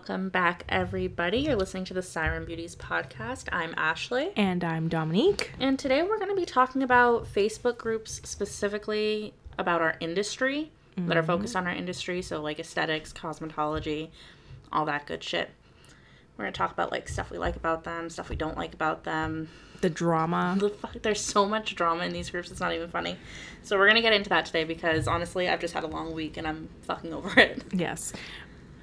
Welcome back, everybody. You're listening to the Siren Beauties podcast. I'm Ashley. And I'm Dominique. And today we're going to be talking about Facebook groups specifically about our industry mm-hmm. that are focused on our industry. So, like aesthetics, cosmetology, all that good shit. We're going to talk about like stuff we like about them, stuff we don't like about them, the drama. The fuck, there's so much drama in these groups. It's not even funny. So we're gonna get into that today because honestly, I've just had a long week and I'm fucking over it. Yes,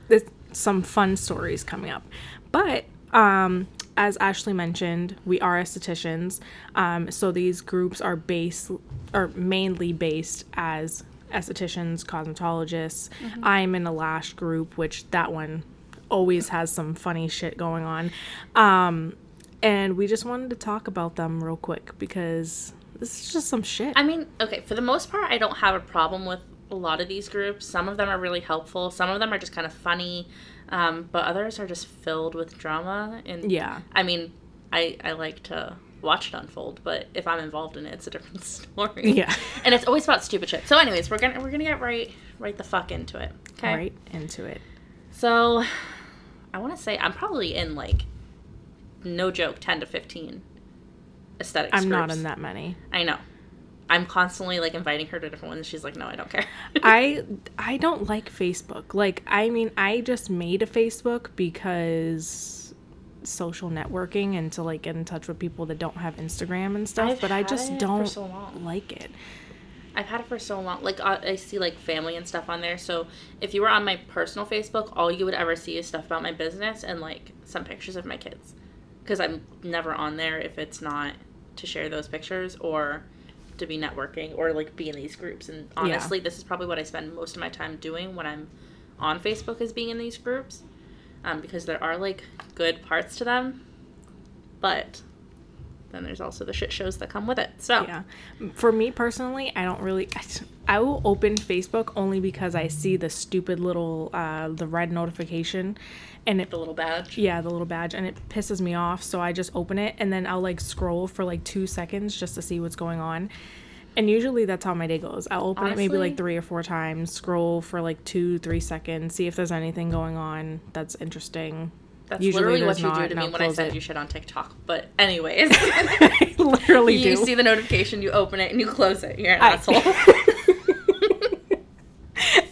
there's some fun stories coming up, but um, as Ashley mentioned, we are estheticians. Um, so these groups are based, are mainly based as estheticians, cosmetologists. Mm-hmm. I'm in a lash group, which that one always has some funny shit going on. Um, and we just wanted to talk about them real quick because this is just some shit. I mean, okay, for the most part, I don't have a problem with a lot of these groups. Some of them are really helpful. Some of them are just kind of funny, um, but others are just filled with drama. And yeah, I mean, I I like to watch it unfold, but if I'm involved in it, it's a different story. Yeah, and it's always about stupid shit. So, anyways, we're gonna we're gonna get right right the fuck into it. Okay, right into it. So, I want to say I'm probably in like no joke, 10 to 15 aesthetics. I'm groups. not in that many. I know. I'm constantly like inviting her to different ones. She's like, no, I don't care. I I don't like Facebook. Like, I mean, I just made a Facebook because social networking and to like get in touch with people that don't have Instagram and stuff. I've but I just don't so like it. I've had it for so long. Like uh, I see like family and stuff on there. So if you were on my personal Facebook, all you would ever see is stuff about my business and like some pictures of my kids because I'm never on there if it's not to share those pictures or to be networking or like be in these groups. And honestly, yeah. this is probably what I spend most of my time doing when I'm on Facebook is being in these groups um, because there are like good parts to them, but then there's also the shit shows that come with it. So yeah, for me personally, I don't really. I will open Facebook only because I see the stupid little uh, the red notification, and it the little badge. Yeah, the little badge, and it pisses me off. So I just open it and then I'll like scroll for like two seconds just to see what's going on. And usually that's how my day goes. I'll open Honestly, it maybe like three or four times, scroll for like two, three seconds, see if there's anything going on that's interesting. That's Usually literally what you do to me when I send it. you shit on TikTok. But anyways, literally you do. see the notification, you open it, and you close it. You're an I, asshole.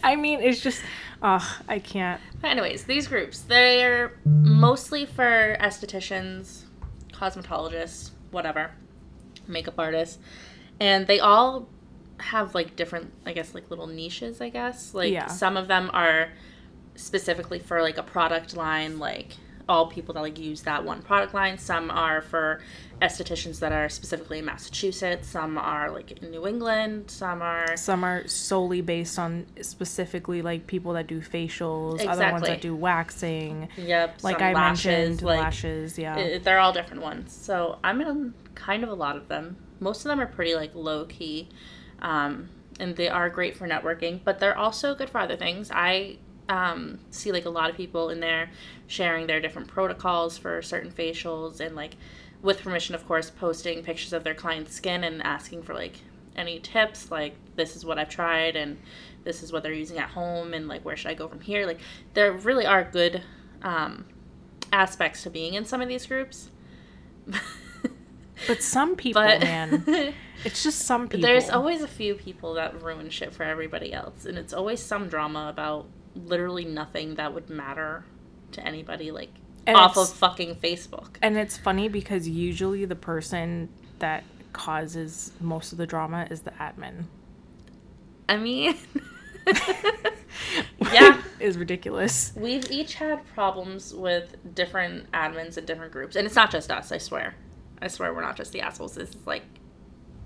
I mean, it's just Ugh, I can't. But anyways, these groups, they're mostly for estheticians, cosmetologists, whatever, makeup artists. And they all have like different, I guess, like little niches, I guess. Like yeah. some of them are specifically for like a product line, like all people that like use that one product line. Some are for estheticians that are specifically in Massachusetts. Some are like in New England. Some are some are solely based on specifically like people that do facials. Exactly. Other ones that do waxing. Yep. Like I lashes, mentioned, like, lashes. Yeah. It, they're all different ones. So I'm in kind of a lot of them. Most of them are pretty like low key. Um, and they are great for networking, but they're also good for other things. I um, see like a lot of people in there sharing their different protocols for certain facials and like with permission of course posting pictures of their client's skin and asking for like any tips like this is what i've tried and this is what they're using at home and like where should i go from here? Like there really are good um, aspects to being in some of these groups. But some people but, man it's just some people. there's always a few people that ruin shit for everybody else and it's always some drama about literally nothing that would matter to anybody like and off of fucking Facebook. And it's funny because usually the person that causes most of the drama is the admin. I mean, yeah, is ridiculous. We've each had problems with different admins and different groups, and it's not just us. I swear, I swear, we're not just the assholes. This is like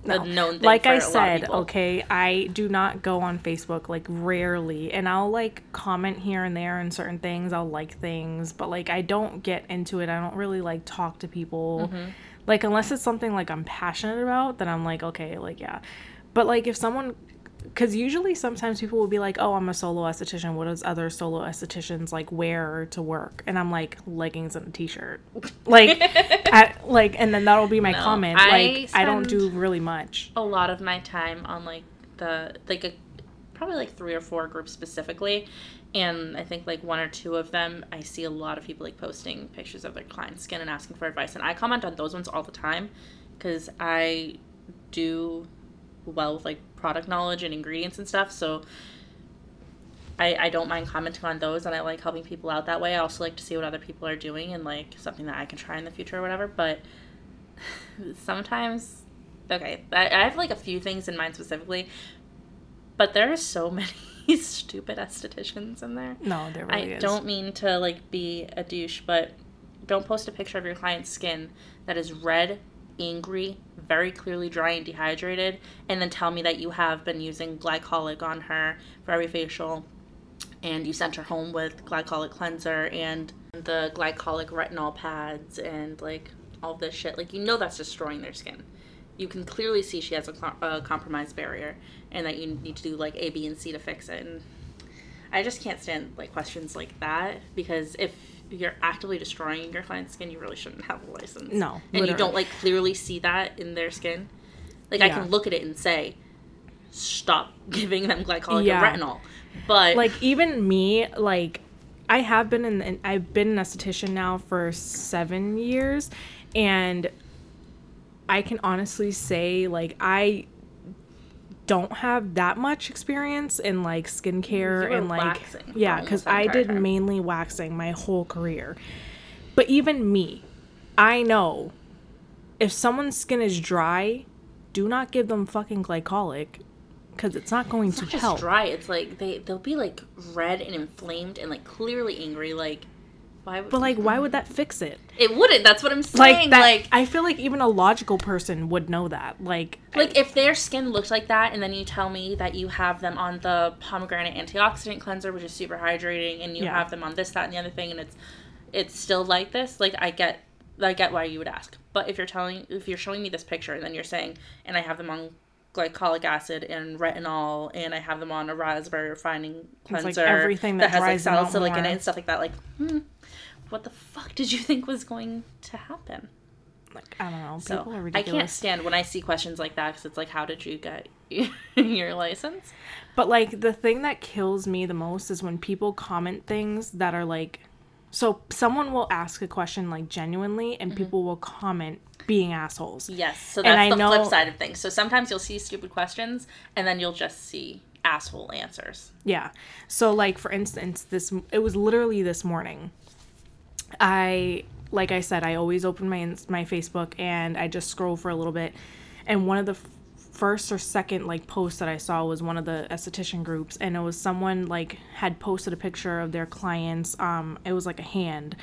no. known thing. Like I said, okay, I do not go on Facebook like rarely, and I'll like comment here and there on certain things. I'll like things, but like I don't get into it. I don't really like talk to people. Mm-hmm. Like unless it's something like I'm passionate about, then I'm like okay, like yeah. But like if someone because usually sometimes people will be like, "Oh, I'm a solo esthetician. What does other solo estheticians like wear to work?" And I'm like, leggings and a t-shirt, like, I, like, and then that'll be my no, comment. I like, I don't do really much. A lot of my time on like the like a probably like three or four groups specifically, and I think like one or two of them I see a lot of people like posting pictures of their client skin and asking for advice, and I comment on those ones all the time because I do well with like product knowledge and ingredients and stuff, so. I, I don't mind commenting on those and I like helping people out that way. I also like to see what other people are doing and like something that I can try in the future or whatever. But sometimes okay, I, I have like a few things in mind specifically, but there are so many stupid estheticians in there. No, there really is. I is. don't mean to like be a douche, but don't post a picture of your client's skin that is red, angry, very clearly dry and dehydrated, and then tell me that you have been using glycolic on her for every facial and you sent her home with glycolic cleanser and the glycolic retinol pads and like all this shit. Like you know that's destroying their skin. You can clearly see she has a, a compromised barrier and that you need to do like A, B, and C to fix it. And I just can't stand like questions like that because if you're actively destroying your client's skin, you really shouldn't have a license. No, and you don't like clearly see that in their skin. Like I can look at it and say, stop giving them glycolic Yeah. and retinol. But like even me like i have been in in- i've been an esthetician now for seven years and i can honestly say like i don't have that much experience in like skincare and like waxing yeah because i did time. mainly waxing my whole career but even me i know if someone's skin is dry do not give them fucking glycolic because it's not going it's to not just help dry. It's like they they'll be like red and inflamed and like clearly angry. Like why? Would, but like why would that fix it it wouldn't. That's what I'm like saying. that Like i feel like even a logical person would know that like like if their skin looked like that, and then you tell me that you have them on the pomegranate antioxidant cleanser, which is super hydrating, and you Yeah. have them on this, that, and the other thing, and it's it's still like this. Like I get. I get why you would ask, but if you're telling, if you're showing me this picture, and then you're saying, and I have them on glycolic acid and retinol, and I have them on a raspberry refining like cleanser everything that has like salicylic in it and stuff like that. Like, hmm, what the fuck did you think was going to happen? like i don't know So people are I can't stand when I see questions like that because it's like, how did you get your license? but like the thing that kills me the most is when people comment things that are like so someone will ask a question like genuinely and mm-hmm. people will comment being assholes Yes, so And that's I the know- flip side of things. So sometimes you'll see stupid questions and then you'll just see asshole answers. Yeah. So like for instance, this it was literally this morning. I like I said, I always open my my Facebook and I just scroll for a little bit, and one of the f- first or second like posts that I saw was one of the esthetician groups, and it was someone like had posted a picture of their clients. Um, it was like a hand,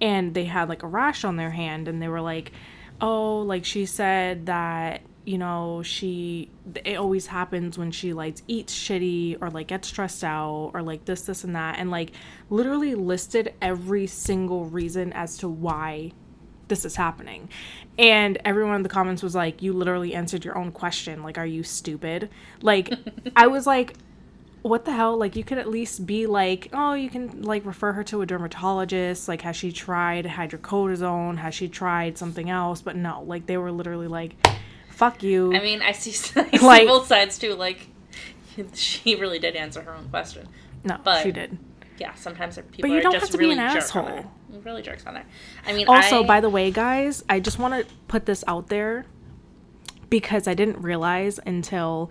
and they had like a rash on their hand, and they were like, "Oh, like she said that." You know she it always happens when she like eats shitty or like gets stressed out or like this this and that and like literally listed every single reason as to why this is happening. And everyone in the comments was like you literally answered your own question. Like are you stupid? Like i was like what the hell? Like you could at least be like oh you can like refer her to a dermatologist. Like has she tried hydrocortisone? Has she tried something else? But no like they were literally like fuck you I mean, I see, I see Like- both sides too. Like, she really did answer her own question. no but- she did Yeah, sometimes people you don't just have to be an asshole. Really jerks on there. I mean, also I, by the way guys i just want to put this out there because i didn't realize until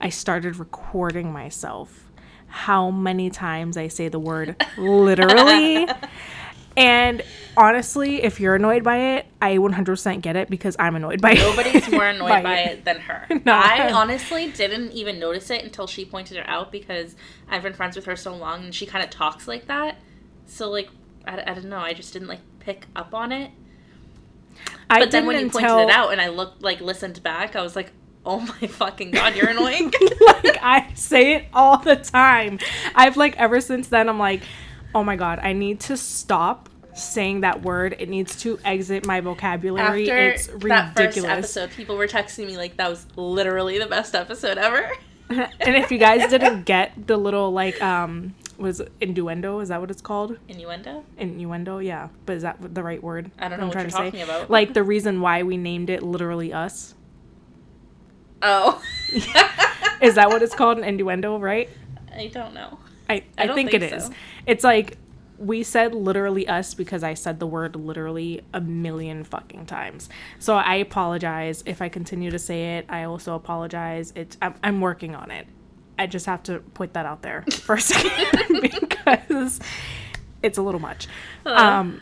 i started recording myself how many times i say the word literally and honestly if you're annoyed by it i 100% get it because i'm annoyed by it Nobody's more annoyed By by, it. it. than her. No. I honestly didn't even notice it until she pointed it out because I've been friends with her so long and she kind of talks like that. So like I, I don't know, I just didn't like pick up on it. I But then when you pointed until- it out and I looked like listened back, I was like, "Oh my fucking god, you're annoying." like I say it all the time. I've like ever since then I'm like, oh my god, I need to stop saying that word. It needs to exit my vocabulary. After it's that first ridiculous. episode, people were texting me like that was literally the best episode ever. and if you guys didn't get the little like um was innuendo, is that what it's called? Innuendo? Innuendo, yeah. But is that the right word? I don't know what I'm you're trying to talking about. Like the reason why we named it literally us. Oh. Is that what it's called? An innuendo, right? I don't know. I, I, I think, think it is. so. It's like we said literally us because I said the word literally a million fucking times. So I apologize if I continue to say it. I also apologize. It's I'm, I'm working on it. I just have to put that out there for a second because it's a little much. Um,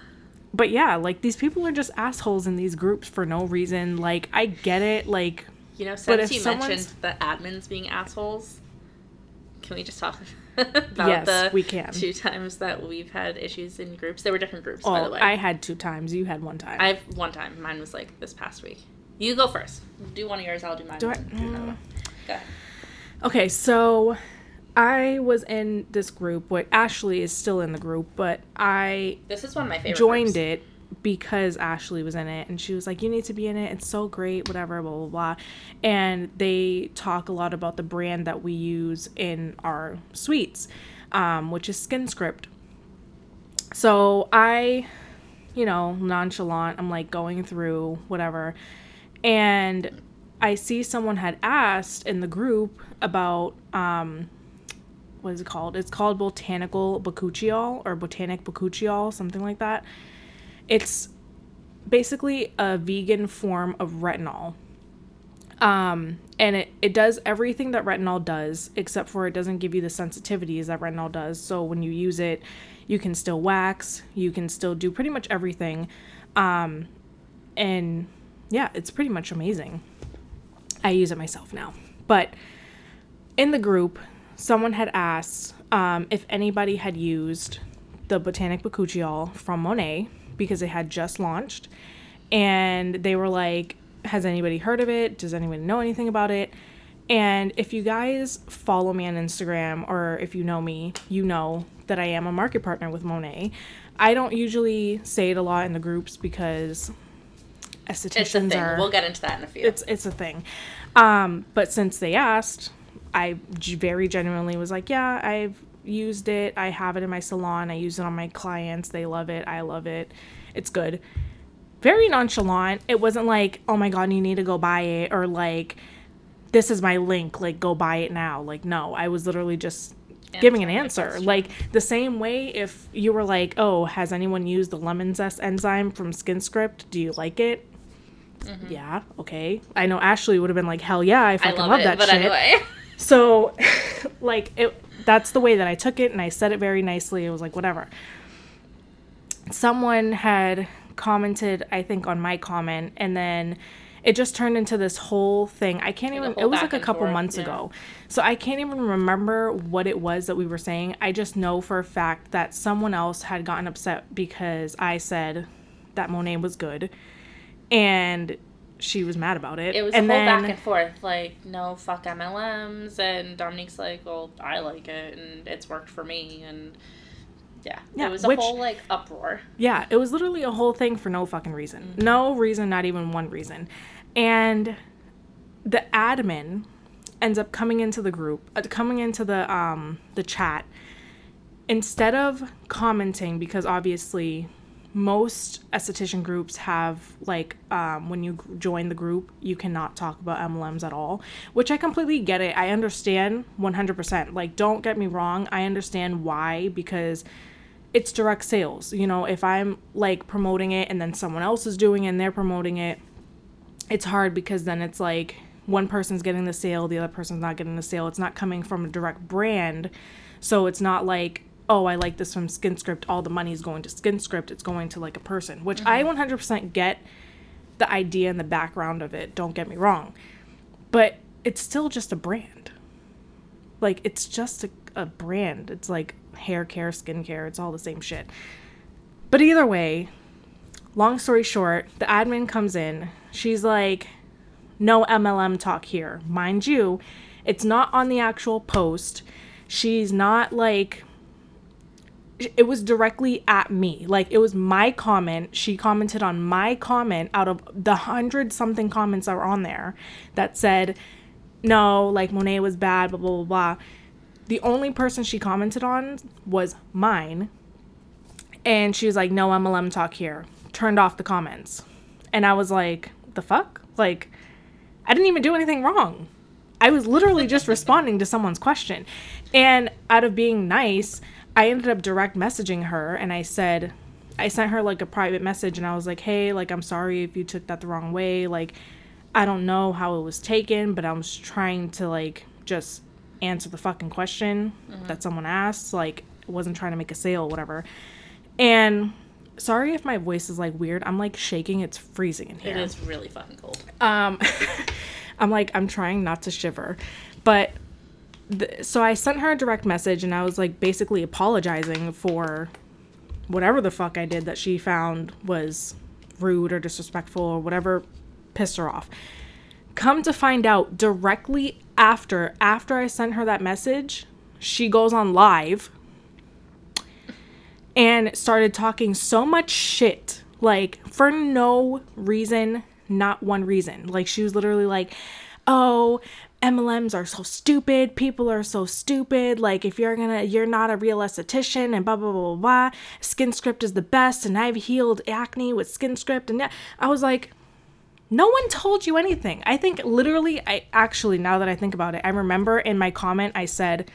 but yeah, like these people are just assholes in these groups for no reason. Like I get it. Like You know, since you mentioned the admins being assholes, can we just talk about Yes, the we can. two times that we've had issues in groups? There were different groups, by oh, the oh, way. I had two times. You had one time. I have one time. Mine was like this past week. You go first. Do one of yours. I'll do mine. Do I- do another. Mm. Go ahead. Okay, so I was in this group. What Ashley is still in the group, but I This is one of my favorite. joined groups. it because Ashley was in it, and she was like, "You need to be in it. It's so great, whatever, blah blah blah." And they talk a lot about the brand that we use in our suites, um, which is SkinScript. So I, you know, nonchalant, I'm like going through whatever, and I see someone had asked in the group about um, what is it called? It's called botanical bakuchiol or botanic bakuchiol, something like that. It's basically a vegan form of retinol. Um, and it, it does everything that retinol does, except for it doesn't give you the sensitivities that retinol does. So when you use it, you can still wax, you can still do pretty much everything. Um, and yeah, it's pretty much amazing. I use it myself now. But in the group, someone had asked um, if anybody had used the Botanic Bakuchiol from Monat because it had just launched. And they were like, Has anybody heard of it? Does anyone know anything about it? And if you guys follow me on Instagram or if you know me, you know that I am a market partner with Monat. I don't usually say it a lot in the groups because estheticians It's a thing. are We'll get into that in a few. it's it's a thing. Um, but since they asked, I very genuinely was like, yeah, I've used it. I have it in my salon. I use it on my clients. They love it. I love it. It's good. Very nonchalant. It wasn't like, oh my god, you need to go buy it, or like, this is my link. Like, go buy it now. Like, no, I was literally just giving an answer. Like the same way if you were like, oh, has anyone used the lemon zest enzyme from SkinScript? Do you like it? Mm-hmm. Yeah, okay. I know Ashley would have been like, hell yeah, I I fucking love, love, it, that but shit. anyway. So, like, it that's the way that I took it, and I said it very nicely. It was like, whatever. Someone had commented, I think, on my comment, and then it just turned into this whole thing. I can't even, it was like a couple forth, months yeah. ago. So I can't even remember what it was that we were saying. I just know for a fact that someone else had gotten upset because I said that Monat was good, and she was mad about it. It was and a whole then, back and forth. Like, no, fuck MLMs. And Dominique's like, well, I like it, and it's worked for me. And yeah, Yeah, it was a which- whole like uproar. Yeah, it was literally a whole thing for no fucking reason. No reason, not even one reason. And the admin ends up coming into the group, uh, coming into the um the chat instead of commenting because obviously most esthetician groups have like um, when you join the group you cannot talk about mlms at all which i completely get it i understand 100% like don't get me wrong i understand why because it's direct sales. You know, if I'm like promoting it and then someone else is doing it and they're promoting it, it's hard because then it's like one person's getting the sale, the other person's not getting the sale. It's not coming from a direct brand. So it's not like, oh, I like this from SkinScript, all the money is going to SkinScript, it's going to like a person, which I mm-hmm. 100% get the idea and the background of it, don't get me wrong. But it's still just a brand. Like it's just a, a brand. It's like hair care, skincare, it's all the same shit. But either way, long story short, the admin comes in. She's like, no MLM talk here. Mind you, it's not on the actual post. She's not like it was directly at me. Like it was my comment. She commented on my comment out of the hundred something comments that were on there that said, no, like Monat was bad, blah, blah, blah, blah. The only person she commented on was mine. And she was like, no MLM talk here. Turned off the comments. And I was like, the fuck? Like, I didn't even do anything wrong. I was literally just responding to someone's question. And out of being nice, I ended up direct messaging her and I said, I sent her like a private message and I was like, hey, like, I'm sorry if you took that the wrong way. Like, I don't know how it was taken, but I was trying to like just answer the fucking question mm-hmm. that someone asked. Like, wasn't trying to make a sale, whatever. And sorry if my voice is like weird. I'm like shaking. It's freezing in here. It is really fucking cold. Um, I'm like, I'm trying not to shiver. But so I sent her a direct message and I was like basically apologizing for whatever the fuck I did that she found was rude or disrespectful or whatever pissed her off. Come to find out directly after after I sent her that message, she goes on live and started talking so much shit like for no reason, not one reason. Like she was literally like, "Oh, MLMs are so stupid. People are so stupid. Like, if you're gonna, you're not a real esthetician and blah, blah, blah, blah, blah. SkinScript is the best. And I've healed acne with SkinScript. And I was like, no one told you anything. I think literally, I actually, now that I think about it, I remember in my comment, I said,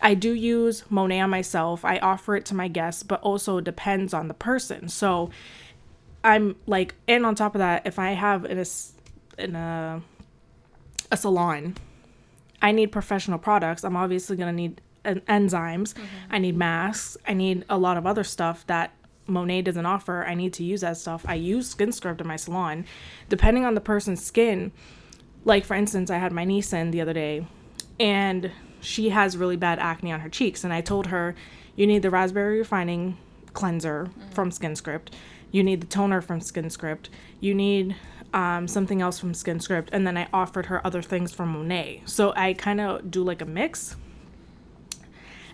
I do use Monat on myself. I offer it to my guests, but also depends on the person. So I'm like, and on top of that, if I have in a, in a, salon, I need professional products. I'm obviously going to need en- enzymes. Mm-hmm. I need masks. I need a lot of other stuff that Monat doesn't offer. I need to use that stuff. I use skin SkinScript in my salon. Depending on the person's skin, like for instance, I had my niece in the other day and she has really bad acne on her cheeks. And I told her, you need the raspberry refining cleanser mm-hmm. from SkinScript. You need the toner from SkinScript. You need um, something else from SkinScript, and then I offered her other things from Monat. So I kind of do like a mix.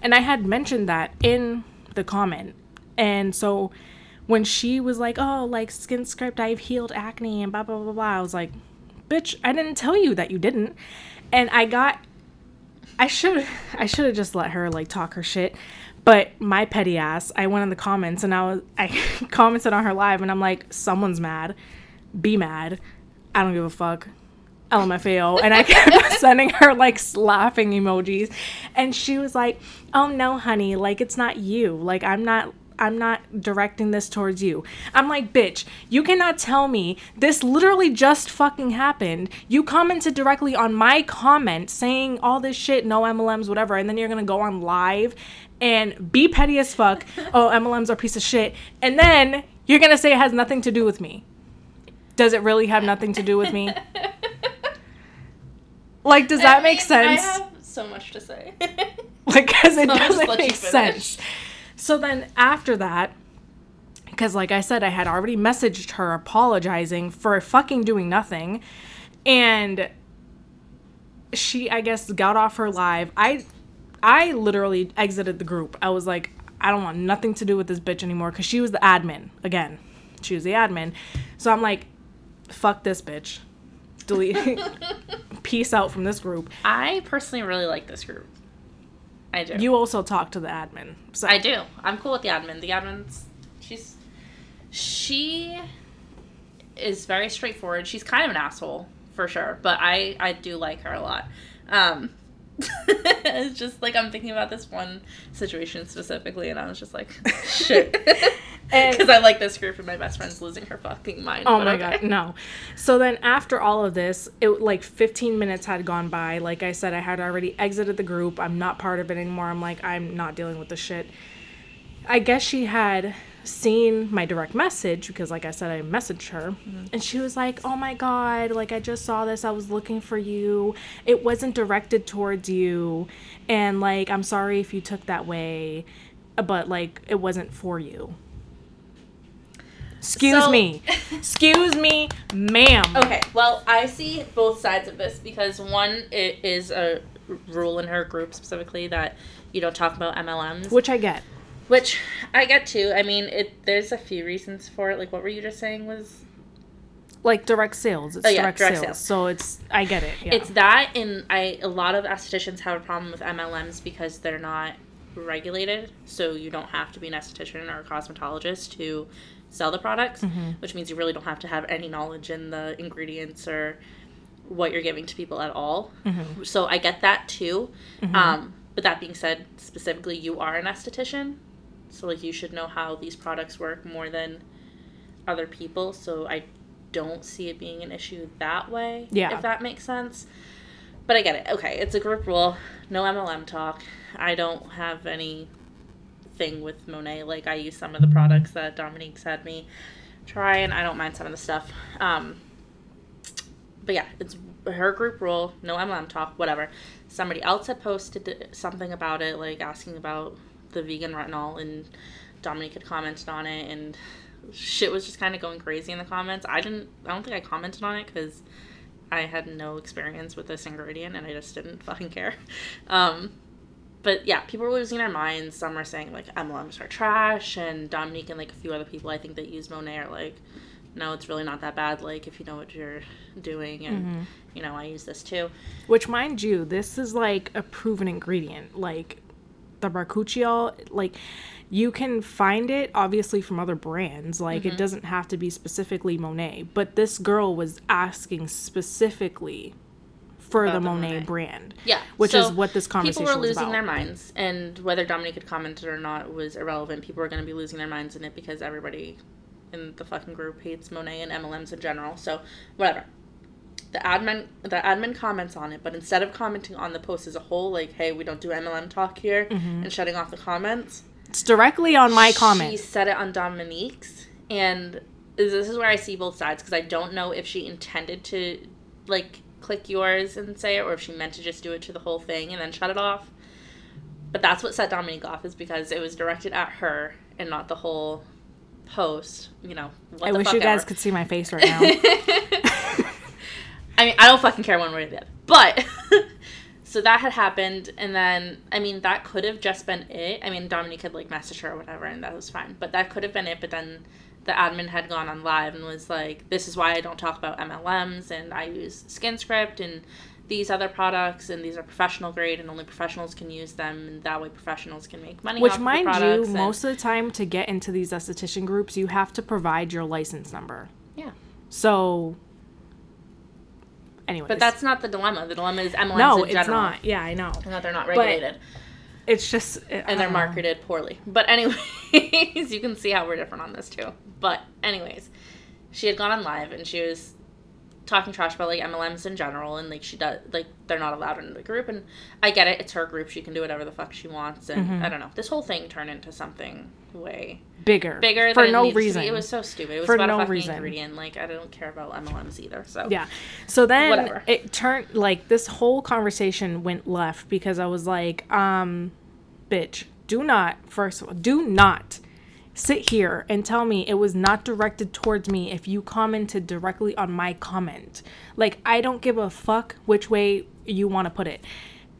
And I had mentioned that in the comment. And so when she was like, oh, like SkinScript, I've healed acne and blah, blah, blah, blah, I was like, bitch, I didn't tell you that you didn't. And I got, I should, I should have just let her like talk her shit. But my petty ass, I went in the comments and I was, I commented on her live and I'm like, someone's mad be mad. I don't give a fuck. LMFAO. And I kept sending her like laughing emojis. And she was like, Oh no, honey, like it's not you. Like I'm not I'm not directing this towards you. I'm like, bitch, you cannot tell me this literally just fucking happened. You commented directly on my comment saying all this shit, no MLMs, whatever, and then you're gonna go on live and be petty as fuck. oh, MLMs are a piece of shit. And then you're gonna say it has nothing to do with me. Does it really have nothing to do with me? like, does that I make sense? I have so much to say. like, because it so doesn't make sense. So then after that, because like I said, I had already messaged her apologizing for fucking doing nothing. And she, I guess, got off her live. I, I literally exited the group. I was like, I don't want nothing to do with this bitch anymore because she was the admin again. She was the admin. So I'm like, fuck this bitch. Delete. Peace out from this group. I personally really like this group. I do. You also talk to the admin. So. I do. I'm cool with the admin. The admin's she's she is very straightforward. She's kind of an asshole for sure, but I I do like her a lot. Um, it's just like I'm thinking about this one situation specifically, and I was just like, shit. Because I like this group, and my best friend's losing her fucking mind. Oh my okay. god, no. So then after all of this, it like 15 minutes had gone by. Like I said, I had already exited the group. I'm not part of it anymore. I'm like, I'm not dealing with the shit. I guess she had seen my direct message because like i said i messaged her. Mm-hmm. and she was like oh my god like i just saw this. I was looking for you. It wasn't directed towards you. And like i'm sorry if you took that way but like it wasn't for you. Excuse so, me. Excuse me ma'am. Okay well i see both sides of this because one it is a rule in her group specifically that you don't talk about mlms which i get which I get too. I mean, it there's a few reasons for it. Like what were you just saying was like direct sales. It's oh, yeah, direct, direct sales. sales. So it's I get it. Yeah. It's that and I a lot of estheticians have a problem with MLMs because they're not regulated. So you don't have to be an esthetician or a cosmetologist to sell the products, mm-hmm. which means you really don't have to have any knowledge in the ingredients or what you're giving to people at all. Mm-hmm. So I get that too. Um, but that being said, specifically, you are an esthetician, so like you should know how these products work more than other people. So I don't see it being an issue that way. Yeah. If that makes sense. But I get it. Okay, it's a group rule. No MLM talk. I don't have any thing with Monat. Like I use some of the products that Dominique's had me try, and I don't mind some of the stuff. Um, but yeah, it's her group rule. No MLM talk. Whatever. Somebody else had posted something about it, like asking about the vegan retinol, and Dominique had commented on it, and shit was just kind of going crazy in the comments. I didn't. I don't think I commented on it because I had no experience with this ingredient, and I just didn't fucking care. Um, but yeah, people were losing their minds. Some were saying like MLMs are trash, and Dominique and like a few other people I think that use Monat are like, no, it's really not that bad. Like if you know what you're doing, and you know I use this too. Which, mind you, this is like a proven ingredient. Like the Bakuchiol, like you can find it obviously from other brands. Like Mm-hmm. it doesn't have to be specifically Monat. But this girl was asking specifically for the the Monat, Monat. brand. Yeah, Which so is what this conversation People were losing about. their minds, and whether Dominique had commented or not was irrelevant. People were going to be losing their minds in it because everybody in the fucking group hates Monat and MLMs in general. So whatever. The admin, the admin comments on it, but instead of commenting on the post as a whole, like, "Hey, we don't do MLM talk here," Mm-hmm. and shutting off the comments, It's directly on my comment. She said it on Dominique's, and this is where I see both sides because I don't know if she intended to like click yours and say it, or if she meant to just do it to the whole thing and then shut it off. But that's what set Dominique off is because it was directed at her and not the whole post. You know, what I wish you guys ever. could see my face right now. I mean, I don't fucking care one way or the other. But so that had happened, and then I mean, that could have just been it. I mean, Dominique had like messaged her or whatever, and that was fine. But that could have been it. But then the admin had gone on live and was like, "This is why I don't talk about MLMs, and I use SkinScript and." These other products and these are professional grade and only professionals can use them and that way professionals can make money. Which, off of the mind you, and- most of the time to get into these esthetician groups, you have to provide your license number. yeah, So, anyway, but that's not the dilemma. The dilemma is MLMs no, in it's not. Yeah, I know. And that they're not regulated. It's just uh, and they're marketed poorly. But anyways, you can see how we're different on this too. But anyways, she had gone on live and she was talking trash about like MLMs in general and like she does like they're not allowed in the group and I get it, it's her group, she can do whatever the fuck she wants and Mm-hmm. I don't know. This whole thing turned into something way bigger, bigger for than no reason. It was so stupid. It was For about no a fucking reason. ingredient. Like I don't care about MLMs either. So Yeah. So then Whatever. it turned like this whole conversation went left because I was like, um, bitch, do not, first of all, do not sit here and tell me it was not directed towards me if you commented directly on my comment. Like, I don't give a fuck which way you want to put it.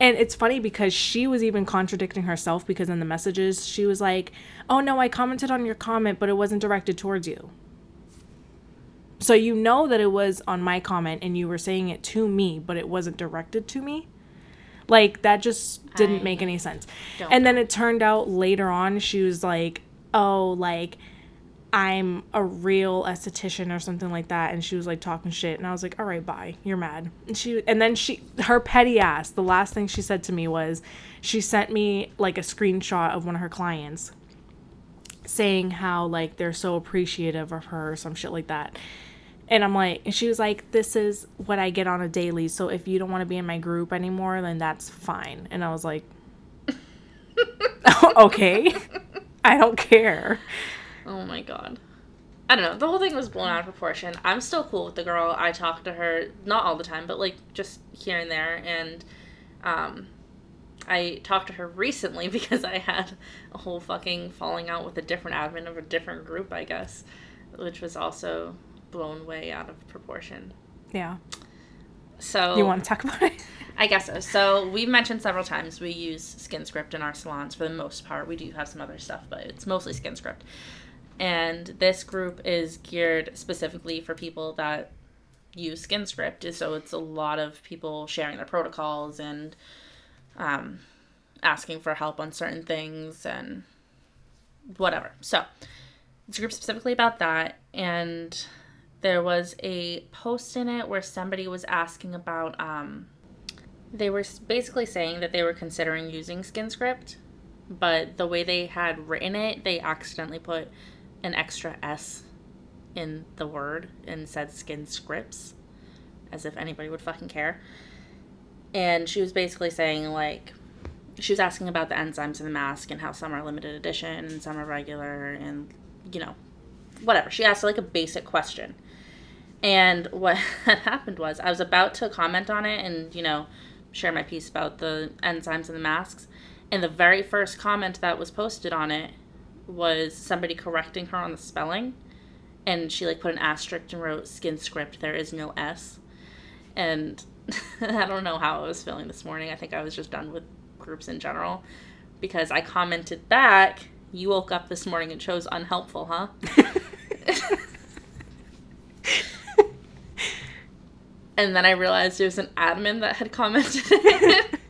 And it's funny because she was even contradicting herself because in the messages, she was like, oh no, I commented on your comment, but it wasn't directed towards you. So you know that it was on my comment and you were saying it to me, but it wasn't directed to me. Like that just didn't I make any sense. And then it turned out later on she was like, "Oh, like I'm a real esthetician or something like that." And she was like talking shit and I was like, "All right, bye. You're mad." And she and then she her petty ass, the last thing she said to me was she sent me like a screenshot of one of her clients saying how like they're so appreciative of her or some shit like that. And I'm like, and she was like, this is what I get on a daily. So if you don't want to be in my group anymore, then that's fine. And I was like, okay, I don't care. Oh my god. I don't know. The whole thing was blown out of proportion. I'm still cool with the girl. I talk to her not all the time, but like just here and there and um I talked to her recently because I had a whole fucking falling out with a different admin of a different group, I guess, which was also blown way out of proportion. Yeah. So You want to talk about it? I guess so. So we've mentioned several times we use SkinScript in our salons for the most part. We do have some other stuff, but it's mostly SkinScript. And this group is geared specifically for people that use SkinScript. So it's a lot of people sharing their protocols and um, asking for help on certain things and whatever. So it's a group specifically about that. And there was a post in it where somebody was asking about um they were basically saying that they were considering using SkinScript, but the way they had written it, they accidentally put an extra S in the word and said skin scripts as if anybody would fucking care. And she was basically saying like she was asking about the enzymes in the mask and how some are limited edition and some are regular and you know whatever. She asked like a basic question. And what had happened was I was about to comment on it and, you know, share my piece about the enzymes and the masks. And the very first comment that was posted on it was somebody correcting her on the spelling. And she like put an asterisk and wrote skin script, there is no S. And I don't know how I was feeling this morning. I think I was just done with groups in general. Because I commented back, you woke up this morning and chose unhelpful, huh? and then I realized it was an admin that had commented it.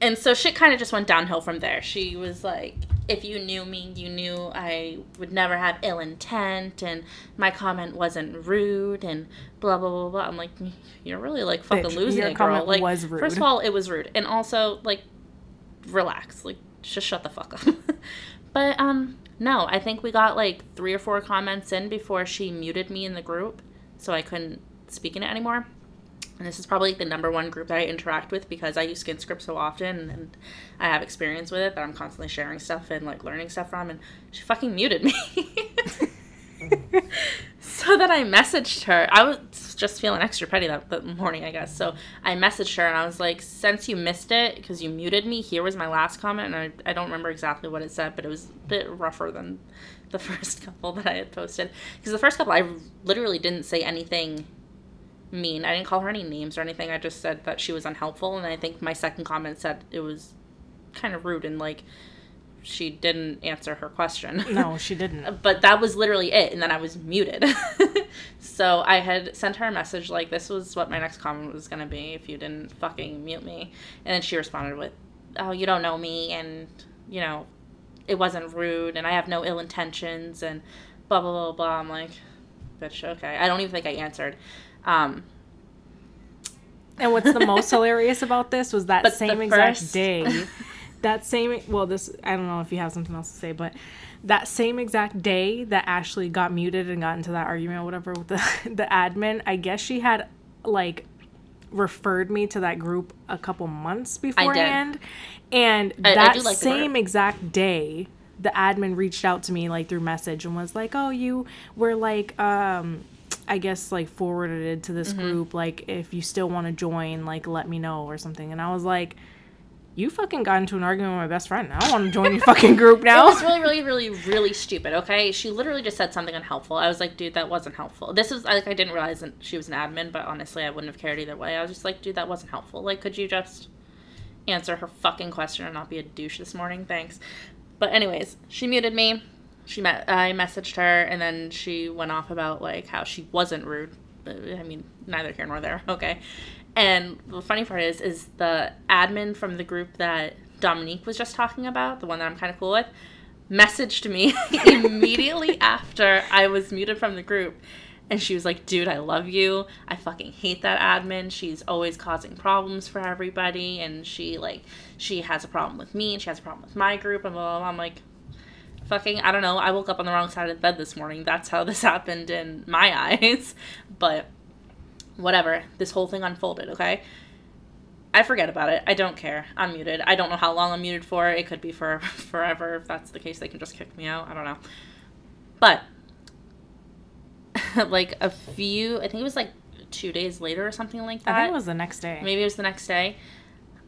and so shit kind of just went downhill from there. She was like, if you knew me, you knew I would never have ill intent, and my comment wasn't rude, and blah blah blah blah. I'm like, you're really like fucking Bitch, losing it, girl. Like, was rude. first of all, it was rude, and also like, relax, like, just shut the fuck up. but um, no, I think we got like three or four comments in before she muted me in the group, so I couldn't speak in it anymore. And this is probably the number one group that I interact with because I use SkinScript so often and I have experience with it that I'm constantly sharing stuff and like learning stuff from. And she fucking muted me. so then I messaged her. I was just feeling extra petty that, that morning, I guess. So I messaged her and I was like, since you missed it because you muted me, here was my last comment. And I, I don't remember exactly what it said, but it was a bit rougher than the first couple that I had posted. Because the first couple, I literally didn't say anything mean. I didn't call her any names or anything. I just said that she was unhelpful, and I think my second comment said it was kind of rude and like she didn't answer her question. No, she didn't. but that was literally it, and then I was muted. so I had sent her a message like, "This was what my next comment was gonna be if you didn't fucking mute me," and then she responded with, "Oh, you don't know me, and you know, it wasn't rude, and I have no ill intentions, and blah blah blah blah." I'm like, "Bitch, okay." I don't even think I answered. Um, And what's the most hilarious about this was that same exact first- day. That same well, this I don't know if you have something else to say, but that same exact day that Ashley got muted and got into that argument or whatever with the the admin, I guess she had like referred me to that group a couple months beforehand. And I- I that do like same exact day, the admin reached out to me like through message and was like, "Oh, you were like um I guess like forwarded to this Mm-hmm. group like if you still want to join, like let me know or something." And I was like, "You fucking got into an argument with my best friend. I don't want to join your fucking group now. It was really, really, really, really stupid. Okay, she literally just said something unhelpful. I was like, dude, that wasn't helpful. This is like I didn't realize that she was an admin, but honestly, I wouldn't have cared either way. I was just like, dude, that wasn't helpful. Like, could you just answer her fucking question and not be a douche this morning? Thanks. But anyways, she muted me. She met. I messaged her, and then she went off about like how she wasn't rude. But, I mean, neither here nor there. Okay. And the funny part is, is the admin from the group that Dominique was just talking about, the one that I'm kind of cool with, messaged me immediately after I was muted from the group. And she was like, dude, I love you. I fucking hate that admin. She's always causing problems for everybody. And she, like, she has a problem with me and she has a problem with my group. And blah, blah, blah. I'm like, fucking, I don't know. I woke up on the wrong side of the bed this morning. That's how this happened in my eyes. But whatever. This whole thing unfolded, okay? I forget about it. I don't care. I'm muted. I don't know how long I'm muted for. It could be for forever. If that's the case, they can just kick me out. I don't know. But like a few, I think it was like two days later or something like that. I think it was the next day. maybe it was the next day.